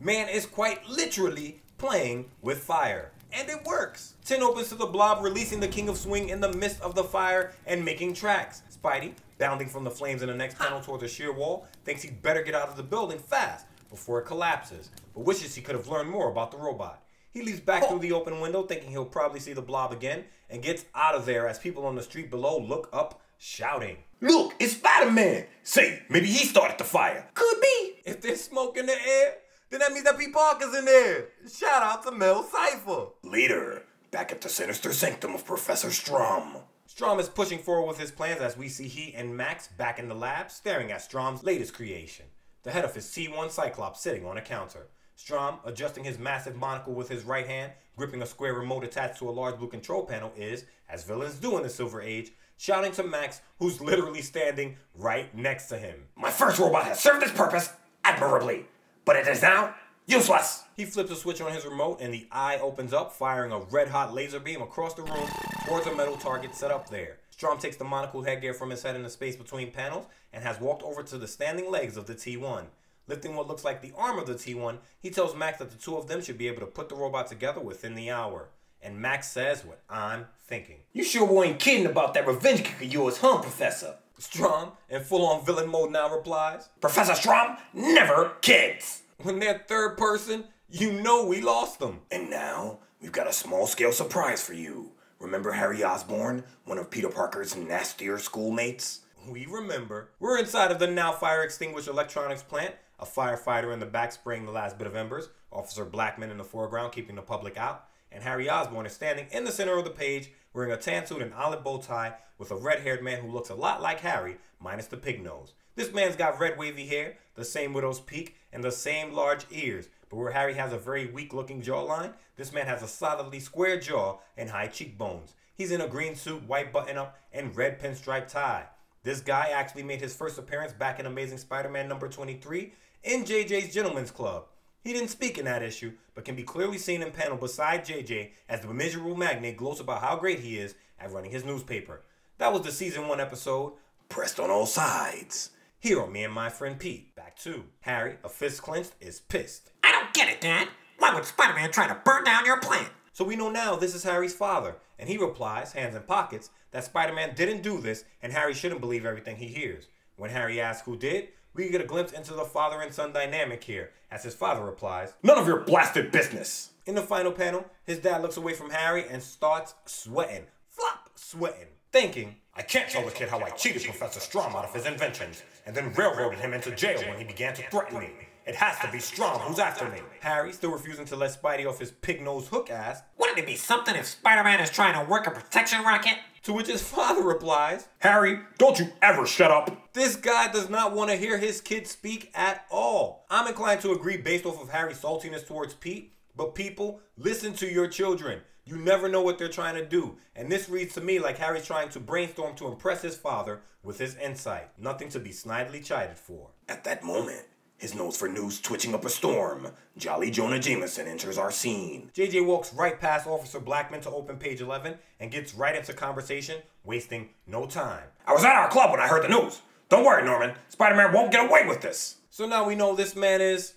Man is quite literally playing with fire. And it works. Tin opens to the blob, releasing the King of Swing in the midst of the fire and making tracks. Spidey, bounding from the flames in the next panel towards a sheer wall, thinks he'd better get out of the building fast before it collapses, but wishes he could have learned more about the robot. He leaps back through oh. the open window, thinking he'll probably see the blob again, and gets out of there as people on the street below look up, shouting. Look, it's Spider-Man. Say, maybe he started the fire. Could be. If there's smoke in the air, then that means that Pete Parker's in there. Shout out to Mel Cipher. Later, back at the sinister sanctum of Professor Stromm. Stromm is pushing forward with his plans as we see he and Max back in the lab staring at Stromm's latest creation, the head of his C1 Cyclops sitting on a counter. Stromm, adjusting his massive monocle with his right hand, gripping a square remote attached to a large blue control panel, is, as villains do in the Silver Age, shouting to Max, who's literally standing right next to him. My first robot has served its purpose admirably, but it is now useless. He flips a switch on his remote and the eye opens up, firing a red hot laser beam across the room towards a metal target set up there. Stromm takes the monocle headgear from his head in the space between panels and has walked over to the standing legs of the T1. Lifting what looks like the arm of the T1, he tells Max that the two of them should be able to put the robot together within the hour. And Max says what I'm thinking. You sure ain't kidding about that revenge kick of yours, huh, Professor? Stromm, in full on villain mode now, replies, Professor Stromm never kids. When they're third person, you know we lost them. And now, we've got a small scale surprise for you. Remember Harry Osborn, one of Peter Parker's nastier schoolmates? We remember. We're inside of the now fire extinguished electronics plant. A firefighter in the back spraying the last bit of embers. Officer Blackman in the foreground keeping the public out. And Harry Osborn is standing in the center of the page wearing a tan suit and olive bow tie with a red haired man who looks a lot like Harry, minus the pig nose. This man's got red wavy hair, the same widow's peak, and the same large ears. But where Harry has a very weak looking jawline, this man has a solidly square jaw and high cheekbones. He's in a green suit, white button up, and red pinstripe tie. This guy actually made his first appearance back in Amazing Spider Man number 23 in JJ's Gentleman's Club. He didn't speak in that issue, but can be clearly seen in panel beside JJ as the miserable magnate gloats about how great he is at running his newspaper. That was the season one episode. Pressed on all sides. Here on me and my friend Pete. Back to Harry, a fist clenched, is pissed. I don't get it, Dad. Why would Spider Man try to burn down your plant? So we know now this is Harry's father, and he replies, hands in pockets, that Spider Man didn't do this, and Harry shouldn't believe everything he hears. When Harry asks who did, we get a glimpse into the father and son dynamic here, as his father replies, None of your blasted business. In the final panel, his dad looks away from Harry and starts sweating. Flop, sweating. thinking, I can't tell the kid how I cheated Professor Stromm out of his inventions and then railroaded him into jail when he began to threaten me. It has to be Stromm who's after me. Harry, still refusing to let Spidey off his pig nosed hook, asked, Wouldn't it be something if Spider Man is trying to work a protection racket? to which his father replies, Harry, don't you ever shut up. This guy does not want to hear his kid speak at all. I'm inclined to agree based off of Harry's saltiness towards Pete, but people, listen to your children. You never know what they're trying to do. And this reads to me like Harry's trying to brainstorm to impress his father with his insight. Nothing to be snidely chided for. At that moment, his nose for news twitching up a storm, Jolly Jonah Jameson enters our scene. JJ walks right past Officer Blackman to open page 11 and gets right into conversation, wasting no time. I was at our club when I heard the news. Don't worry, Norman. Spider Man won't get away with this. So now we know this man is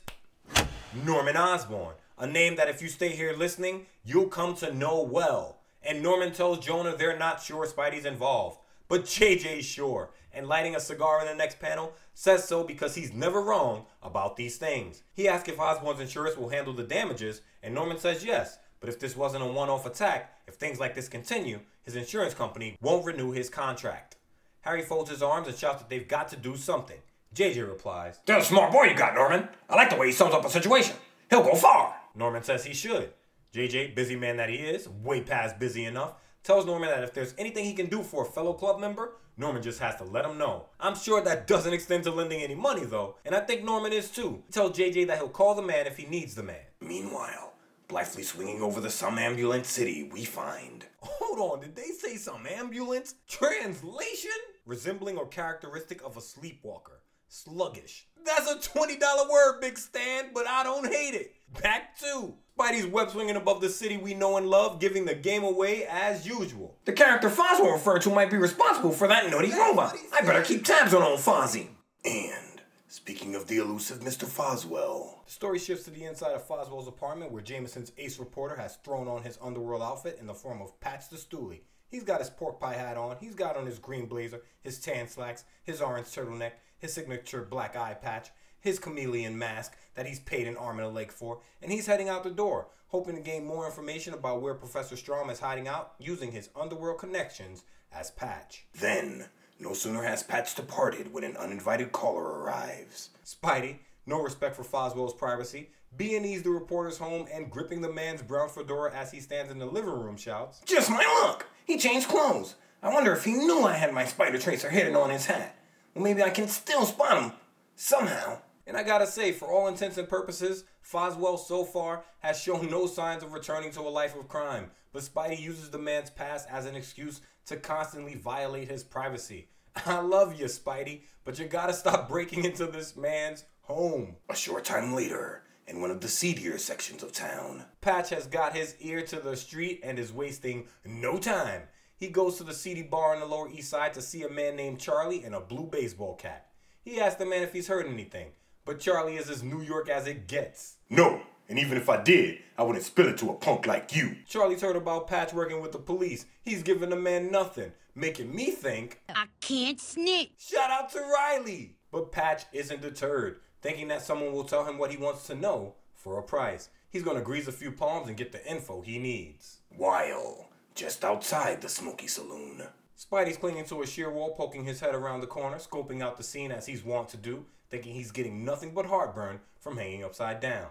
Norman Osborn, a name that if you stay here listening, you'll come to know well. And Norman tells Jonah they're not sure Spidey's involved, but JJ's sure. And lighting a cigar in the next panel says so because he's never wrong about these things. He asks if Osborn's insurance will handle the damages, and Norman says yes. But if this wasn't a one off attack, if things like this continue, his insurance company won't renew his contract. Harry folds his arms and shouts that they've got to do something. JJ replies, There's a smart boy you got, Norman. I like the way he sums up a situation. He'll go far. Norman says he should. JJ, busy man that he is, way past busy enough, tells Norman that if there's anything he can do for a fellow club member, Norman just has to let him know. I'm sure that doesn't extend to lending any money though, and I think Norman is too. He tells JJ that he'll call the man if he needs the man. Meanwhile, blithely swinging over the somnambulant city, we find. Hold on, did they say some ambulance? Translation? Resembling or characteristic of a sleepwalker. Sluggish. That's a $20 word, Big Stan, but I don't hate it. Back to Spidey's web swinging above the city we know and love, giving the game away as usual. The character Foswell referred to might be responsible for that naughty robot. I better keep tabs on old Fozzie. And speaking of the elusive Mr. Foswell, The story shifts to the inside of Foswell's apartment where Jameson's ace reporter has thrown on his underworld outfit in the form of Patch the Stoolie. He's got his pork pie hat on, he's got on his green blazer, his tan slacks, his orange turtleneck, his signature black eye patch, his chameleon mask that he's paid an arm and a leg for, and he's heading out the door, hoping to gain more information about where Professor Stromm is hiding out using his underworld connections as Patch. then, no sooner has Patch departed when an uninvited caller arrives. Spidey, no respect for Foswell's privacy, B&E's the reporter's home and gripping the man's brown fedora as he stands in the living room shouts, Just my luck! He changed clothes. I wonder if he knew I had my spider tracer hidden on his hat. Well, maybe I can still spot him. Somehow. And I gotta say, for all intents and purposes, Foswell so far has shown no signs of returning to a life of crime. But Spidey uses the man's past as an excuse to constantly violate his privacy. I love you, Spidey, but you gotta stop breaking into this man's home. A short time later, in one of the seedier sections of town, Patch has got his ear to the street and is wasting no time. He goes to the seedy bar on the Lower East Side to see a man named Charlie in a blue baseball cap. He asks the man if he's heard anything, but Charlie is as New York as it gets. No, and even if I did, I wouldn't spill it to a punk like you. Charlie's heard about Patch working with the police. He's giving the man nothing, making me think, I can't snitch. shout out to Riley. But Patch isn't deterred, thinking that someone will tell him what he wants to know for a price. He's gonna grease a few palms and get the info he needs. While, just outside the smoky saloon, Spidey's clinging to a sheer wall, poking his head around the corner, scoping out the scene as he's wont to do, thinking he's getting nothing but heartburn from hanging upside down.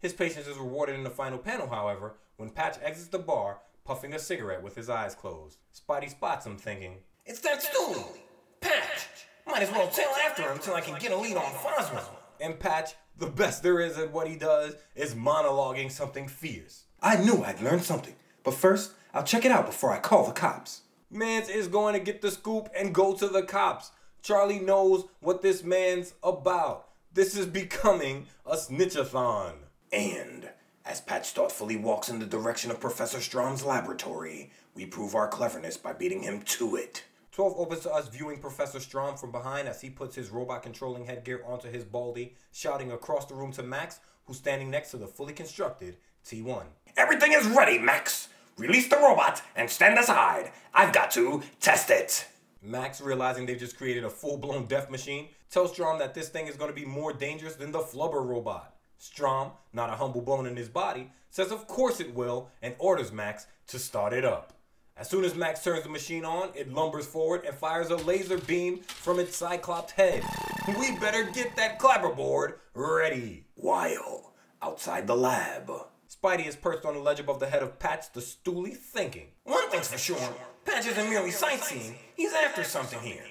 His patience is rewarded in the final panel, however, when Patch exits the bar, puffing a cigarette with his eyes closed. Spidey spots him, thinking, it's that stool. Patch. Might as well tail after him until I can get a lead on Foswell. and Patch, the best there is at what he does, is monologuing something fierce. I knew I'd learn something, but first, I'll check it out before I call the cops. Mans is going to get the scoop and go to the cops. Charlie knows what this man's about. This is becoming a snitchathon. And as Patch thoughtfully walks in the direction of Professor Stromm's laboratory, we prove our cleverness by beating him to it. 12 opens to us viewing Professor Stromm from behind as he puts his robot controlling headgear onto his baldy, shouting across the room to Max, who's standing next to the fully constructed T1. Everything is ready, Max. Release the robot and stand aside. I've got to test it. Max, realizing they've just created a full blown death machine, tells Stromm that this thing is going to be more dangerous than the Flubber robot. Stromm, not a humble bone in his body, says of course it will and orders Max to start it up. As soon as Max turns the machine on, it lumbers forward and fires a laser beam from its cyclops head. We better get that clapperboard ready. While outside the lab. Spidey is perched on the ledge above the head of Patch the Stoolie, thinking. One thing's for sure, Patch isn't merely sightseeing, he's after something here.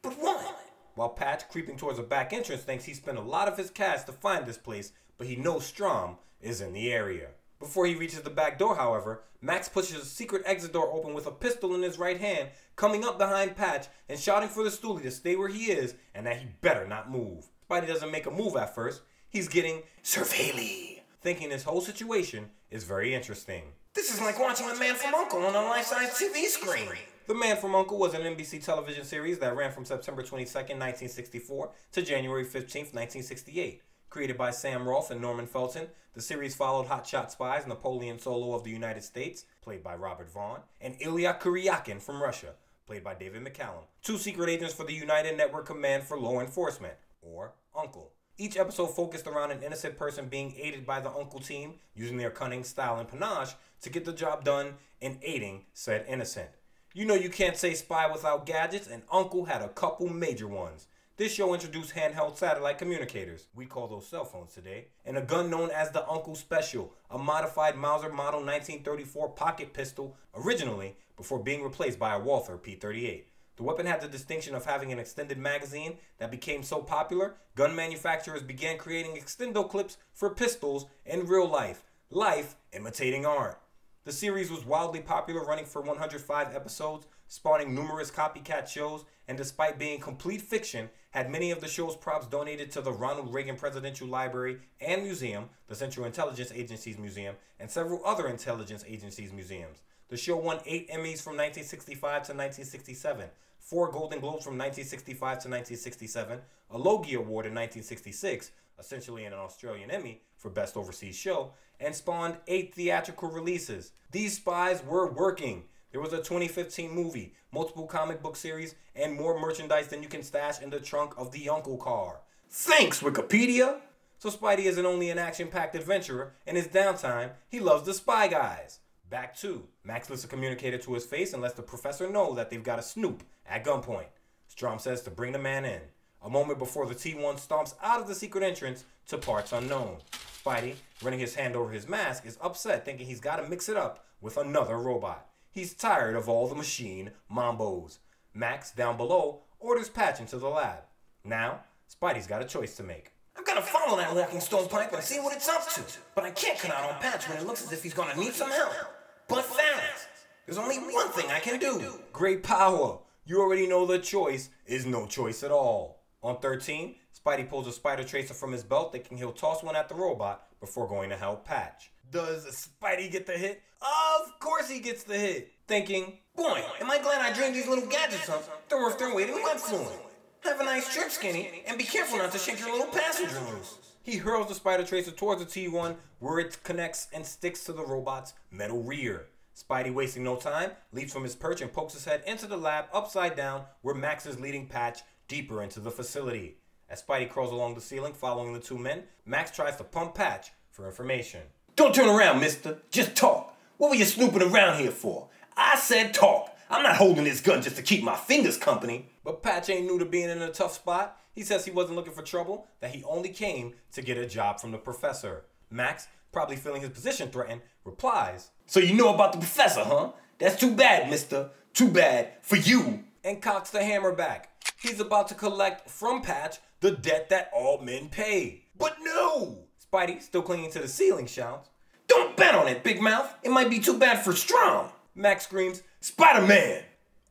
But what? While Patch, creeping towards the back entrance, thinks he spent a lot of his cash to find this place, but he knows Stromm is in the area. Before he reaches the back door, however, Max pushes a secret exit door open with a pistol in his right hand, coming up behind Patch and shouting for the Stoolie to stay where he is and that he better not move. Spidey doesn't make a move at first. He's getting Surveilly. Thinking this whole situation is very interesting. This is like watching The Man from Uncle on a life-size TV screen. The Man from Uncle was an NBC television series that ran from September 22nd, 1964 to January 15th, 1968. Created by Sam Rolfe and Norman Felton, the series followed hotshot spies Napoleon Solo of the United States, played by Robert Vaughn, and Ilya Kuryakin from Russia, played by David McCallum, two secret agents for the United Network Command for Law Enforcement, or UNCLE. Each episode focused around an innocent person being aided by the Uncle team, using their cunning, style, and panache to get the job done in aiding said innocent. You know you can't say spy without gadgets, and Uncle had a couple major ones. This show introduced handheld satellite communicators, we call those cell phones today, and a gun known as the Uncle Special, a modified Mauser Model 1934 pocket pistol, originally before being replaced by a Walther P38. The weapon had the distinction of having an extended magazine that became so popular, gun manufacturers began creating extendo clips for pistols in real life, life imitating art. The series was wildly popular, running for 105 episodes, spawning numerous copycat shows, and despite being complete fiction, had many of the show's props donated to the Ronald Reagan Presidential Library and Museum, the Central Intelligence Agency's museum, and several other intelligence agencies' museums. The show won eight Emmys from 1965 to 1967, four Golden Globes from 1965 to 1967, a Logie Award in 1966, essentially an Australian Emmy for Best Overseas Show, and spawned eight theatrical releases. These spies were working. There was a 2015 movie, multiple comic book series, and more merchandise than you can stash in the trunk of the Uncle car. Thanks, Wikipedia. So Spidey isn't only an action-packed adventurer. In his downtime, he loves the Spy Guys. Back two, Max lifts a communicator to his face and lets the professor know that they've got a snoop at gunpoint. Stromm says to bring the man in. A moment before the T1 stomps out of the secret entrance to parts unknown. Spidey, running his hand over his mask, is upset thinking he's got to mix it up with another robot. He's tired of all the machine mambos. Max, down below, orders Patch into the lab. Now, Spidey's got a choice to make. I'm gonna follow that locking stone pipe and see what it's up to. But I can't cut out on Patch when it looks as if he's gonna need some help. But fast. There's only one thing I can do. Great power. You already know the choice is no choice at all. On 13, Spidey pulls a spider tracer from his belt thinking he'll toss one at the robot before going to help Patch. Does Spidey get the hit? Of course he gets the hit. Thinking, Boy, am I glad I dreamed these little gadgets up. They're worth their weight in web fluid. Have a nice trip, Skinny, and be careful not to shake your little passenger loose. He hurls the spider tracer towards the T1 where it connects and sticks to the robot's metal rear. Spidey, wasting no time, leaps from his perch and pokes his head into the lab upside down where Max is leading Patch deeper into the facility. As Spidey crawls along the ceiling following the two men, Max tries to pump Patch for information. Don't turn around, mister. Just talk. What were you snooping around here for? I said talk. I'm not holding this gun just to keep my fingers company. But Patch ain't new to being in a tough spot. He says he wasn't looking for trouble, that he only came to get a job from the professor. Max, probably feeling his position threatened, replies, So you know about the professor, huh? That's too bad, mister. Too bad for you. and cocks the hammer back. He's about to collect from Patch the debt that all men pay. But no! Spidey, still clinging to the ceiling, shouts. Don't bet on it, Big Mouth. It might be too bad for Stromm. Max screams, Spider Man!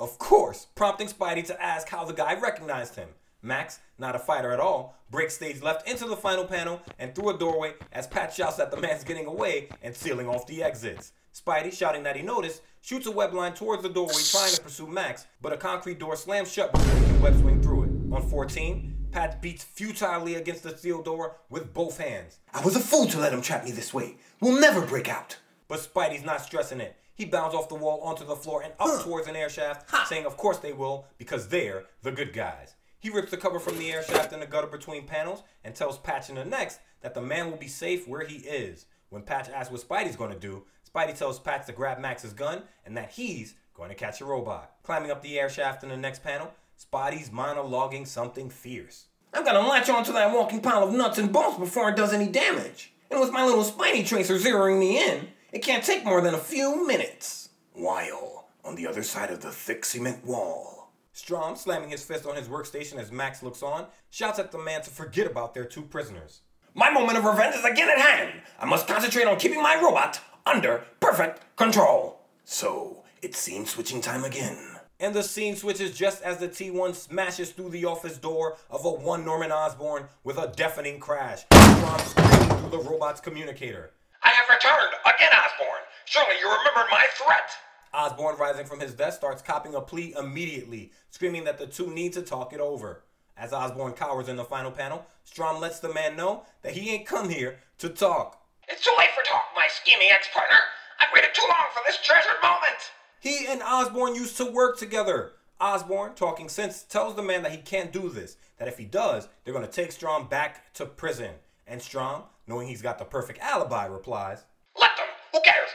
Of course, prompting Spidey to ask how the guy recognized him. Max, not a fighter at all, breaks stage left into the final panel and through a doorway as Pat shouts that the man's getting away and sealing off the exits. Spidey, shouting that he noticed, shoots a web line towards the doorway trying to pursue Max, but a concrete door slams shut before he can web swing through it. On 14, Pat beats futilely against the steel door with both hands. I was a fool to let him trap me this way. We'll never break out. But Spidey's not stressing it. He bounds off the wall onto the floor and up towards an air shaft, saying of course they will, because they're the good guys. He rips the cover from the air shaft in the gutter between panels and tells Patch in the next that the man will be safe where he is. When Patch asks what Spidey's gonna do, Spidey tells Patch to grab Max's gun and that he's going to catch a robot. Climbing up the air shaft in the next panel, Spidey's monologuing something fierce. I'm gonna latch onto that walking pile of nuts and bolts before it does any damage. And with my little Spidey tracer zeroing me in, it can't take more than a few minutes. While on the other side of the thick cement wall, Stromm, slamming his fist on his workstation as Max looks on, shouts at the man to forget about their two prisoners. my moment of revenge is again at hand. I must concentrate on keeping my robot under perfect control. So, it's scene switching time again. And the scene switches just as the T1 smashes through the office door of a one Norman Osborn with a deafening crash. Stromm screaming through the robot's communicator. I have again, Osborn. Surely you remembered my threat. Osborn, rising from his desk, starts copping a plea immediately, screaming that the two need to talk it over. As Osborn cowers in the final panel, Stromm lets the man know that he ain't come here to talk. It's too late for talk, my scheming ex-partner. I've waited too long for this treasured moment. He and Osborn used to work together. Osborn, talking sense, tells the man that he can't do this, that if he does, they're going to take Stromm back to prison. And Strom, knowing he's got the perfect alibi, replies, Let them. Who cares?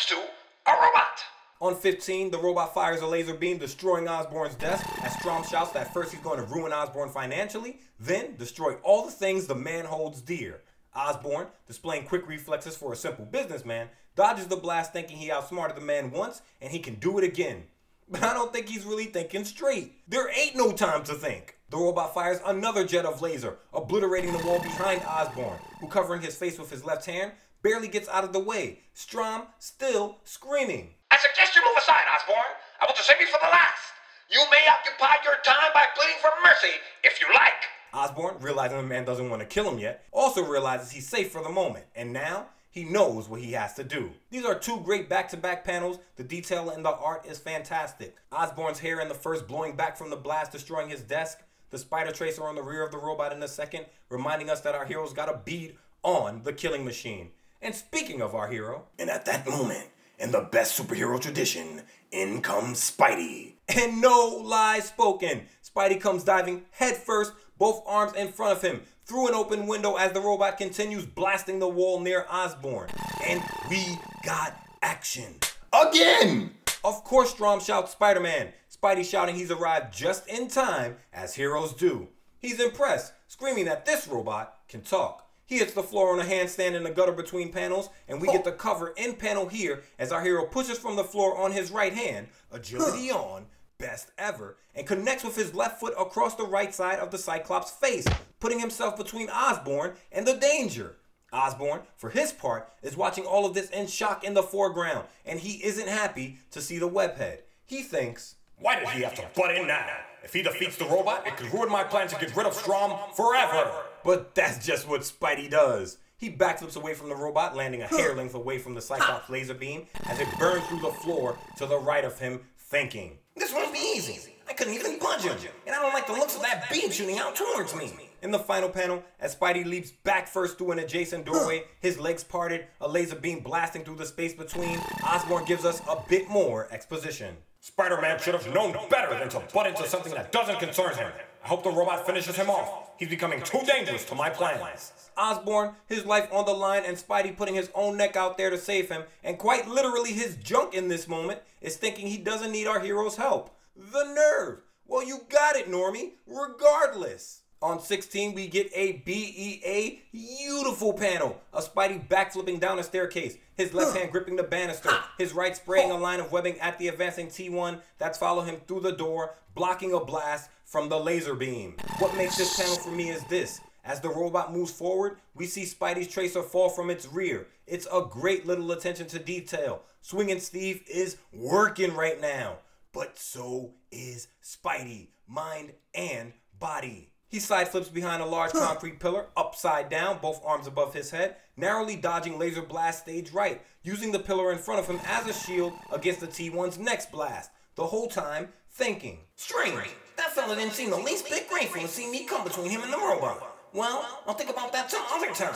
Happens to a robot? On 15, the robot fires a laser beam, destroying Osborn's desk, as Stromm shouts that first he's going to ruin Osborn financially, then destroy all the things the man holds dear. Osborn, displaying quick reflexes for a simple businessman, dodges the blast thinking he outsmarted the man once and he can do it again. But I don't think he's really thinking straight. There ain't no time to think. The robot fires another jet of laser, obliterating the wall behind Osborn, who covering his face with his left hand, barely gets out of the way. Stromm still screaming. I suggest you move aside, Osborn. I want to save you for the last. You may occupy your time by pleading for mercy, if you like. Osborn, realizing the man doesn't want to kill him yet, also realizes he's safe for the moment, and now he knows what he has to do. These are two great back to back panels. The detail and the art is fantastic. Osborn's hair in the first blowing back from the blast, destroying his desk. The spider tracer on the rear of the robot in the second, reminding us that our hero's got a bead on the killing machine. And speaking of our hero, And at that moment, in the best superhero tradition, in comes Spidey. And no lies spoken. Spidey comes diving headfirst, both arms in front of him, through an open window as the robot continues blasting the wall near Osborn. And we got action. Again! Of course, Stromm shouts Spider Man. Spidey shouting he's arrived just in time, as heroes do. He's impressed, screaming that this robot can talk. He hits the floor on a handstand in the gutter between panels, and we get oh. the cover in panel here as our hero pushes from the floor on his right hand, agility on, best ever, and connects with his left foot across the right side of the Cyclops' face, putting himself between Osborn and the danger. Osborn, for his part, is watching all of this in shock in the foreground, and he isn't happy to see the webhead. He thinks, Why did he have to butt in now? If he defeats the robot, it could ruin my plan to get rid of Stromm forever. But that's just what Spidey does. He backflips away from the robot, landing a hair length away from the Cyclops laser beam as it burns through the floor to the right of him, thinking. This won't be easy. I couldn't even punch him. And I don't like the looks of that beam shooting out towards me. In the final panel, as Spidey leaps back first through an adjacent doorway, his legs parted, a laser beam blasting through the space between, Osborn gives us a bit more exposition. Spider Man should have known better than to butt into something that doesn't concern him. I hope the robot finishes him off. He's becoming too dangerous to my plans. Osborn, his life on the line, and Spidey putting his own neck out there to save him, and quite literally his junk in this moment, is thinking he doesn't need our hero's help. The nerve! Well, you got it, Normie, regardless. On 16, we get a BEA beautiful panel. A Spidey backflipping down a staircase, his left hand gripping the banister, his right spraying a line of webbing at the advancing T1 that's follow him through the door, blocking a blast from the laser beam. What makes this panel for me is this. As the robot moves forward, we see Spidey's tracer fall from its rear. It's a great little attention to detail. Swinging Steve is working right now. But so is Spidey, mind and body. He side flips behind a large concrete pillar, upside down, both arms above his head, narrowly dodging laser blast stage right, using the pillar in front of him as a shield against the T1's next blast. The whole time thinking. Strange. That fella didn't seem the least bit grateful to see me come between him and the robot. Well, I'll think about that some other time.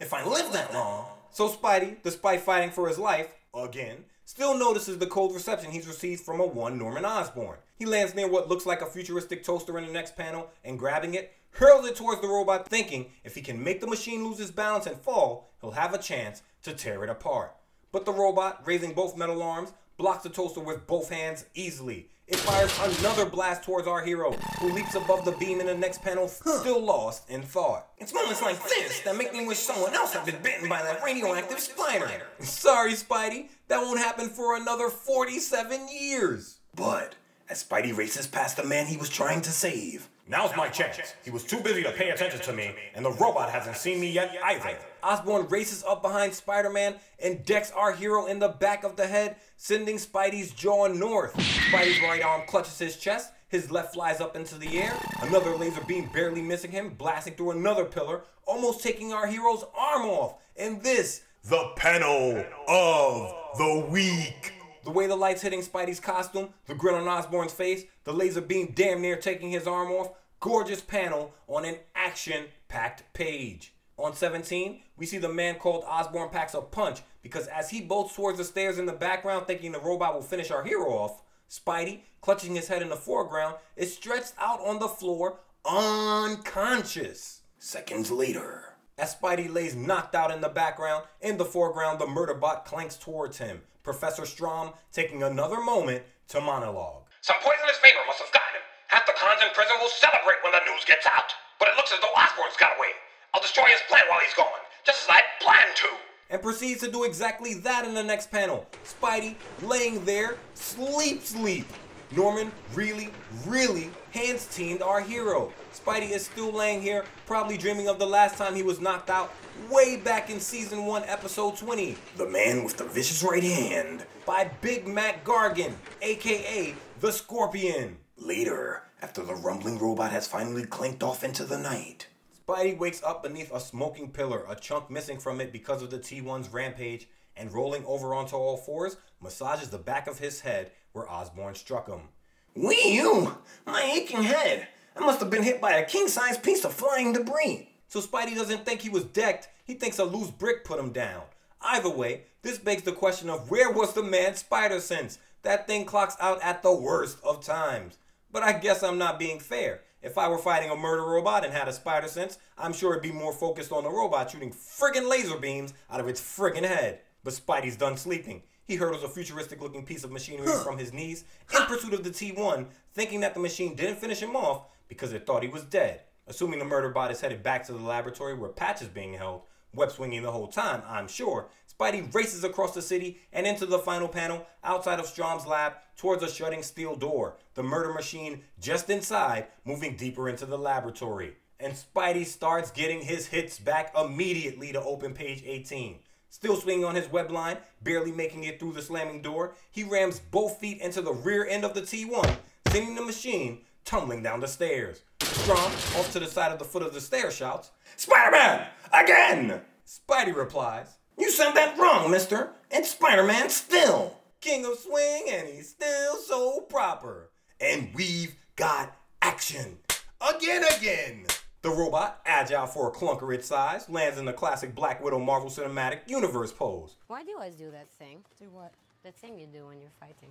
If I live that long. So Spidey, despite fighting for his life, again, still notices the cold reception he's received from a one Norman Osborn. He lands near what looks like a futuristic toaster in the next panel and grabbing it, hurls it towards the robot, thinking if he can make the machine lose its balance and fall, he'll have a chance to tear it apart. But the robot, raising both metal arms, blocks the toaster with both hands easily. It fires another blast towards our hero, who leaps above the beam in the next panel, still lost in thought. It's moments like this that make me wish someone else had been bitten by that radioactive spider. Sorry, Spidey, that won't happen for another 47 years. But as Spidey races past the man he was trying to save, Now's my chance. He was too busy to pay attention to me, and the robot hasn't seen me yet either. Osborn races up behind Spider Man and decks our hero in the back of the head, sending Spidey's jaw north. Spidey's right arm clutches his chest, his left flies up into the air, another laser beam barely missing him, blasting through another pillar, almost taking our hero's arm off. And this, The panel of the week. The way the light's hitting Spidey's costume, the grin on Osborn's face, the laser beam damn near taking his arm off, gorgeous panel on an action packed page. On 17, we see the man called Osborn packs a punch because as he bolts towards the stairs in the background, thinking the robot will finish our hero off, Spidey, clutching his head in the foreground, is stretched out on the floor unconscious. seconds later, As Spidey lays knocked out in the background, in the foreground, the murderbot clanks towards him. Professor Stromm taking another moment to monologue. some poisonous vapor must have gotten him. Half the cons in prison will celebrate when the news gets out. But it looks as though Osborn's got away. I'll destroy his plan while he's gone, just as I planned to. and proceeds to do exactly that in the next panel. Spidey laying there, sleep, sleep. Norman really, really hands teamed our hero. Spidey is still laying here, probably dreaming of the last time he was knocked out, way back in season 1, episode 20, The man with the vicious right hand. by Big Mac Gargan, aka the Scorpion. Later, after the rumbling robot has finally clanked off into the night. Spidey wakes up beneath a smoking pillar, a chunk missing from it because of the T1's rampage, and rolling over onto all fours, massages the back of his head where Osborn struck him. Wee you! My aching head! I must have been hit by a king sized piece of flying debris. So Spidey doesn't think he was decked, he thinks a loose brick put him down. Either way, this begs the question of where was the man spider sense? That thing clocks out at the worst of times. But I guess I'm not being fair. If I were fighting a murder robot and had a spider sense, I'm sure it'd be more focused on the robot shooting friggin' laser beams out of its friggin' head. But Spidey's done sleeping. He hurdles a futuristic looking piece of machinery from his knees in pursuit of the T1, thinking that the machine didn't finish him off because it thought he was dead. Assuming the murder bot is headed back to the laboratory where Patch is being held, web swinging the whole time, I'm sure, Spidey races across the city and into the final panel outside of Stromm's lab towards a shutting steel door, the murder machine just inside, moving deeper into the laboratory. And Spidey starts getting his hits back immediately to open page 18. Still swinging on his web line, barely making it through the slamming door, he rams both feet into the rear end of the T1, sending the machine tumbling down the stairs. Stromm, off to the side of the foot of the stairs, shouts. Spider Man! Again! Spidey replies, You said that wrong, mister. It's Spider Man still. King of Swing, and he's still so proper. And we've got action. Again, again. The robot, agile for a clunker its size, lands in the classic Black Widow Marvel Cinematic Universe pose. Why do you always do that thing? Do what? The thing you do when you're fighting.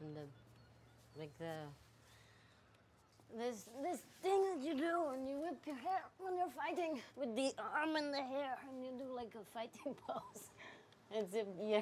And the, like the. This this thing that you do when you whip your hair when you're fighting with the arm and the hair and you do like a fighting pose. It's a yeah.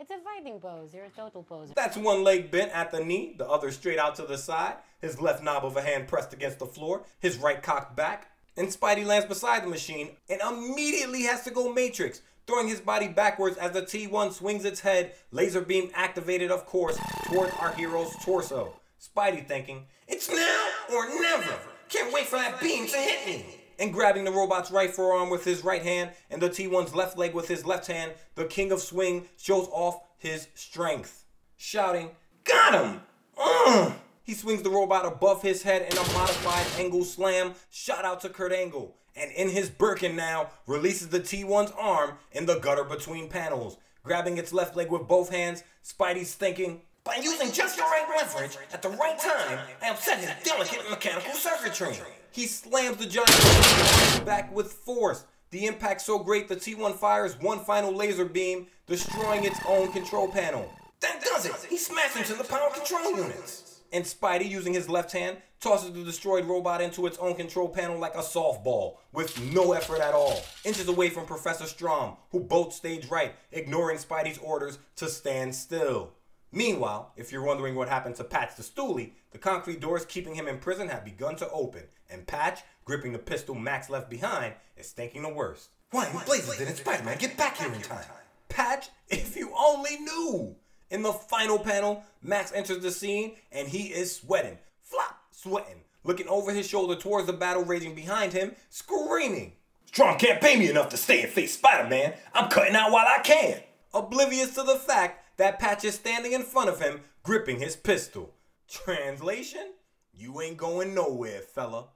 It's a fighting pose. You're a total poser. That's one leg bent at the knee, the other straight out to the side, his left knob of a hand pressed against the floor, his right cocked back. And Spidey lands beside the machine and immediately has to go Matrix, throwing his body backwards as the T1 swings its head, laser beam activated, of course, towards our hero's torso. Spidey thinking, It's now or never. Can't wait for that beam to hit me. And grabbing the robot's right forearm with his right hand and the T1's left leg with his left hand, the King of Swing shows off his strength. Shouting, Got him! Uh. He swings the robot above his head in a modified angle slam. Shout out to Kurt Angle. And in his Birkin now, releases the T1's arm in the gutter between panels. Grabbing its left leg with both hands, Spidey's thinking, By using just the right leverage at the right time, I upset his delicate mechanical circuitry. He slams the giant back with force. The impact so great the T1 fires one final laser beam, destroying its own control panel. That does it. He smashes into the power control units. And Spidey, using his left hand, tosses the destroyed robot into its own control panel like a softball, with no effort at all, inches away from Professor Stromm, who bolt stage right, ignoring Spidey's orders to stand still. Meanwhile, if you're wondering what happened to Patch the Stoolie, the concrete doors keeping him in prison have begun to open, and Patch, gripping the pistol Max left behind, is thinking the worst. Why in blazes didn't Spider-Man get back here in time? Patch, if you only knew! In the final panel, Max enters the scene and he is sweating, flop, sweating, looking over his shoulder towards the battle raging behind him, screaming, Stromm can't pay me enough to stay and face Spider-Man. I'm cutting out while I can. oblivious to the fact that Patch is standing in front of him, gripping his pistol. Translation? You ain't going nowhere, fella.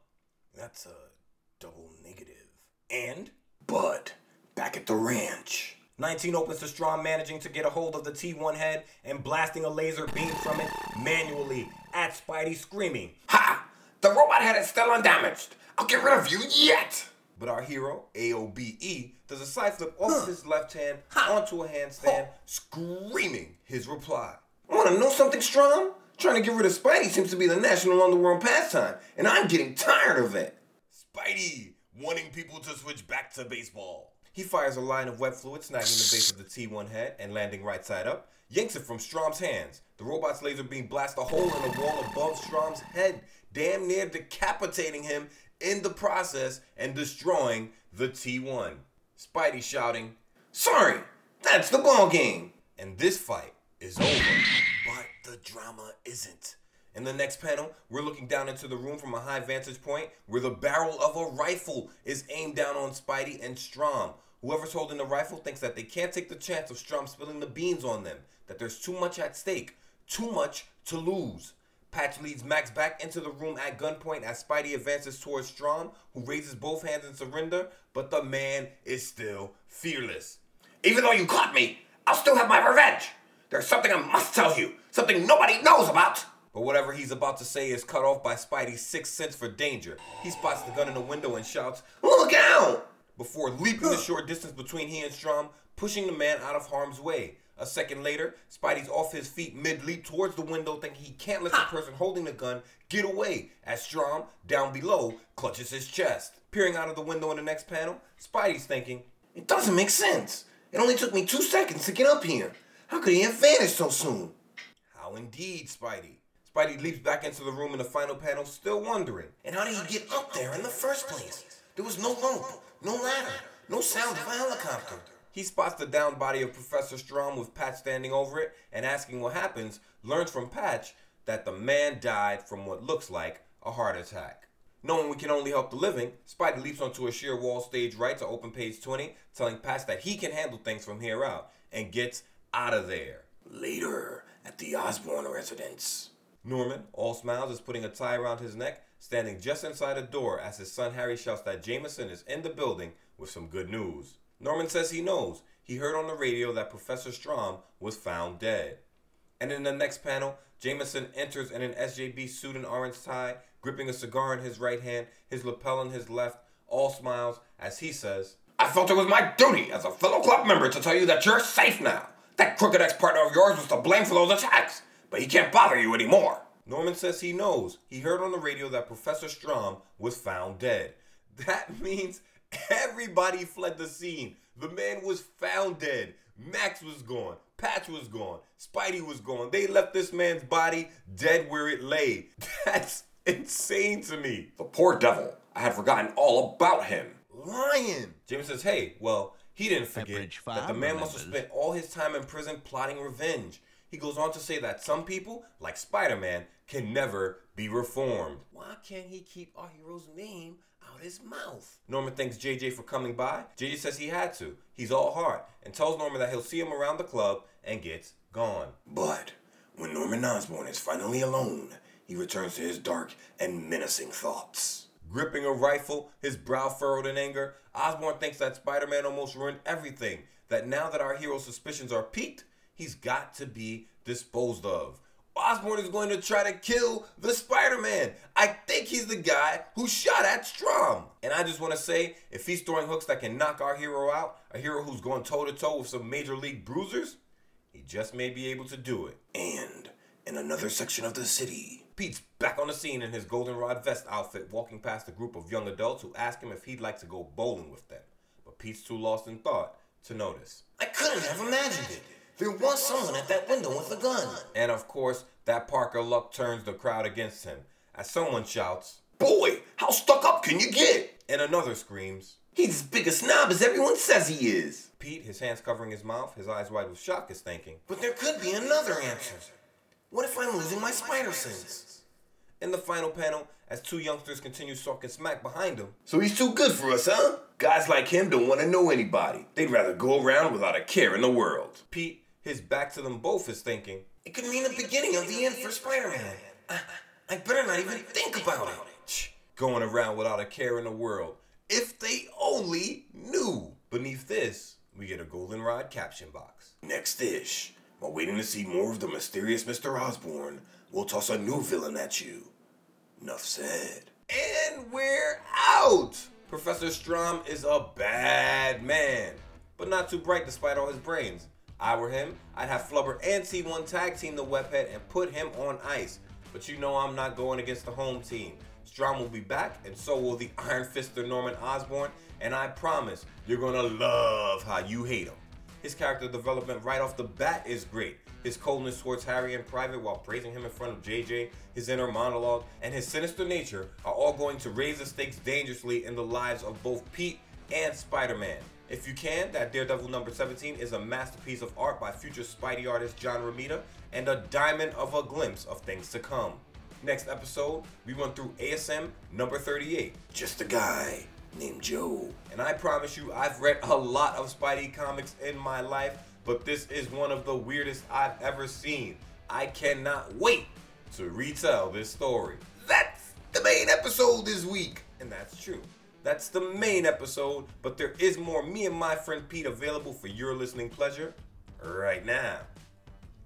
That's a double negative. And Bud, back at the ranch. 19 opens to Stromm managing to get a hold of the T1 head and blasting a laser beam from it manually at Spidey screaming. Ha! The robot head is still undamaged. I'll get rid of you yet. But our hero, AOBE, does a side flip off his left hand onto a handstand, screaming his reply. To know something, Stromm? Trying to get rid of Spidey seems to be the national underworld pastime, and I'm getting tired of it. Spidey, wanting people to switch back to baseball. He fires a line of web fluid, snagging the base of the T1 head and landing right side up, yanks it from Stromm's hands. The robot's laser beam blasts a hole in the wall above Stromm's head, damn near decapitating him in the process and destroying the T1. Spidey shouting, Sorry, that's the ball game. and this fight is over. The drama isn't. In the next panel, we're looking down into the room from a high vantage point where the barrel of a rifle is aimed down on Spidey and Stromm. Whoever's holding the rifle thinks that they can't take the chance of Stromm spilling the beans on them, that there's too much at stake, too much to lose. Patch leads Max back into the room at gunpoint as Spidey advances towards Stromm, who raises both hands in surrender, but the man is still fearless. Even though you caught me, I'll still have my revenge. There's something I must tell you, something nobody knows about. But whatever he's about to say is cut off by Spidey's sixth sense for danger. He spots the gun in the window and shouts, Look out! before leaping the short distance between he and Stromm, pushing the man out of harm's way. A second later, Spidey's off his feet mid leap towards the window, thinking he can't let the person holding the gun get away as Stromm, down below, clutches his chest. Peering out of the window in the next panel, Spidey's thinking, It doesn't make sense. It only took me two seconds to get up here. How could he have vanished so soon? How indeed, Spidey? Spidey leaps back into the room in the final panel, still wondering. And how did he get up there in the first place? There was no rope, no ladder, no sound of a helicopter. He spots the downed body of Professor Stromm with Patch standing over it and asking what happens, learns from Patch that the man died from what looks like a heart attack. Knowing we can only help the living, Spidey leaps onto a sheer wall stage right to open page 20, telling Patch that he can handle things from here out, and gets out of there. Later, at the Osborn residence. Norman, all smiles, is putting a tie around his neck, standing just inside a door as his son Harry shouts that Jameson is in the building with some good news. Norman says he knows. He heard on the radio that Professor Stromm was found dead. And in the next panel, Jameson enters in an SJB suit and orange tie, gripping a cigar in his right hand, his lapel in his left, all smiles as he says, I felt it was my duty as a fellow club member to tell you that you're safe now. That crooked ex-partner of yours was to blame for those attacks, but he can't bother you anymore. Norman says he knows. He heard on the radio that Professor Stromm was found dead. That means everybody fled the scene. The man was found dead. Max was gone. Patch was gone. Spidey was gone. They left this man's body dead where it lay. That's insane to me. The poor devil. I had forgotten all about him. Lying. James says, hey, well, he didn't forget that the Five man must have spent all his time in prison plotting revenge. He goes on to say that some people, like Spider Man, can never be reformed. Why can't he keep our hero's name out of his mouth? Norman thanks JJ for coming by. JJ says he had to. He's all heart and tells Norman that he'll see him around the club and gets gone. But when Norman Osborn is finally alone, he returns to his dark and menacing thoughts. Gripping a rifle, his brow furrowed in anger, Osborn thinks that Spider Man almost ruined everything. That now that our hero's suspicions are piqued, he's got to be disposed of. Osborn is going to try to kill the Spider Man. I think he's the guy who shot at Stromm. And I just want to say if he's throwing hooks that can knock our hero out, a hero who's going toe to toe with some major league bruisers, he just may be able to do it. And in another section of the city. Pete's back on the scene in his goldenrod vest outfit, walking past a group of young adults who ask him if he'd like to go bowling with them. But Pete's too lost in thought to notice. I couldn't have imagined it. There was someone at that window with a gun. And of course, that Parker Luck turns the crowd against him as someone shouts, Boy, how stuck up can you get? and another screams. He's as big a snob as everyone says he is. Pete, his hands covering his mouth, his eyes wide with shock, is thinking. But there could be another answer. What if I'm losing my spider sense? In the final panel, as two youngsters continue talking smack behind him, So he's too good for us, huh? Guys like him don't want to know anybody. They'd rather go around without a care in the world. Pete, his back to them both, is thinking. It could mean the beginning of the end for Spider-Man. I, I better not even think about it. "Shh, Going around without a care in the world. If they only knew. Beneath this, we get a goldenrod caption box. Next ish. While waiting to see more of the mysterious Mr. Osborn? we'll toss a new villain at you. Enough said. And we're out! Professor Stromm is a bad man, but not too bright despite all his brains. I were him, I'd have Flubber and T1 tag team the webhead and put him on ice. But you know I'm not going against the home team. Stromm will be back, and so will the Iron Fister Norman Osborn, and I promise you're gonna love how you hate him. His character development right off the bat is great. His coldness towards Harry in private while praising him in front of JJ, his inner monologue, and his sinister nature are all going to raise the stakes dangerously in the lives of both Pete and Spider Man. If you can, that Daredevil number 17 is a masterpiece of art by future Spidey artist John Romita and a diamond of a glimpse of things to come. Next episode, we run through ASM number 38. Just a guy named Joe. And I promise you, I've read a lot of Spidey comics in my life, but this is one of the weirdest I've ever seen. I cannot wait to retell this story. That's the main episode this week. And that's true. That's the main episode, but there is more me and my friend Pete available for your listening pleasure right now.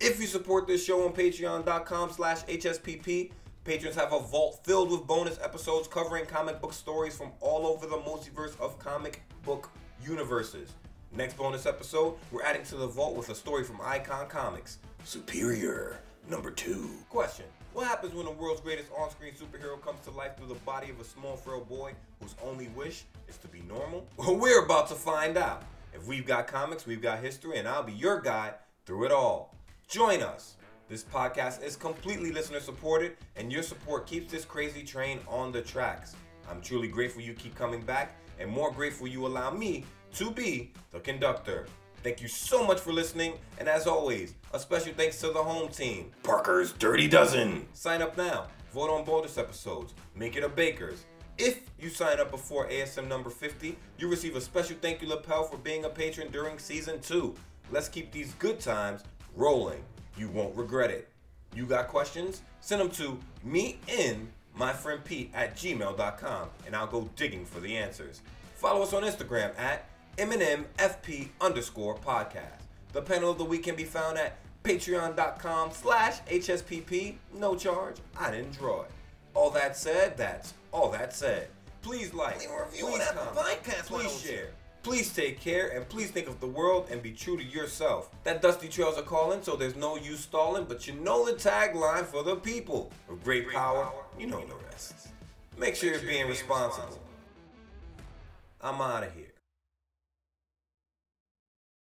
If you support this show on patreon.com slash HSPP, patrons have a vault filled with bonus episodes covering comic book stories from all over the multiverse of comic book universes. Next bonus episode, we're adding to the vault with a story from Icon Comics. Superior. Number two. Question What happens when the world's greatest on screen superhero comes to life through the body of a small, frail boy whose only wish is to be normal? Well, we're about to find out. If we've got comics, we've got history, and I'll be your guide through it all. Join us. This podcast is completely listener supported, and your support keeps this crazy train on the tracks. I'm truly grateful you keep coming back, and more grateful you allow me to be the conductor. Thank you so much for listening, and as always, a special thanks to the home team. Parker's Dirty Dozen. Sign up now. Vote on bonus episodes. Make it a Baker's. If you sign up before ASM number 50, you receive a special thank you lapel for being a patron during season 2. Let's keep these good times rolling. You won't regret it. You got questions? Send them to me in my friend Pete at gmail.com and I'll go digging for the answers. Follow us on Instagram at MNMFP underscore podcast. The panel of the week can be found at patreon.com slash HSPP. No charge. I didn't draw it. All that said, that's all that said. Please like, Leave a review please on Apple Podcasts please share. Please take care and please think of the world and be true to yourself. That dusty trails are calling, so there's no use stalling, but you know the tagline for the people. With great power, you know the rest. Make sure you're being responsible. I'm out of here.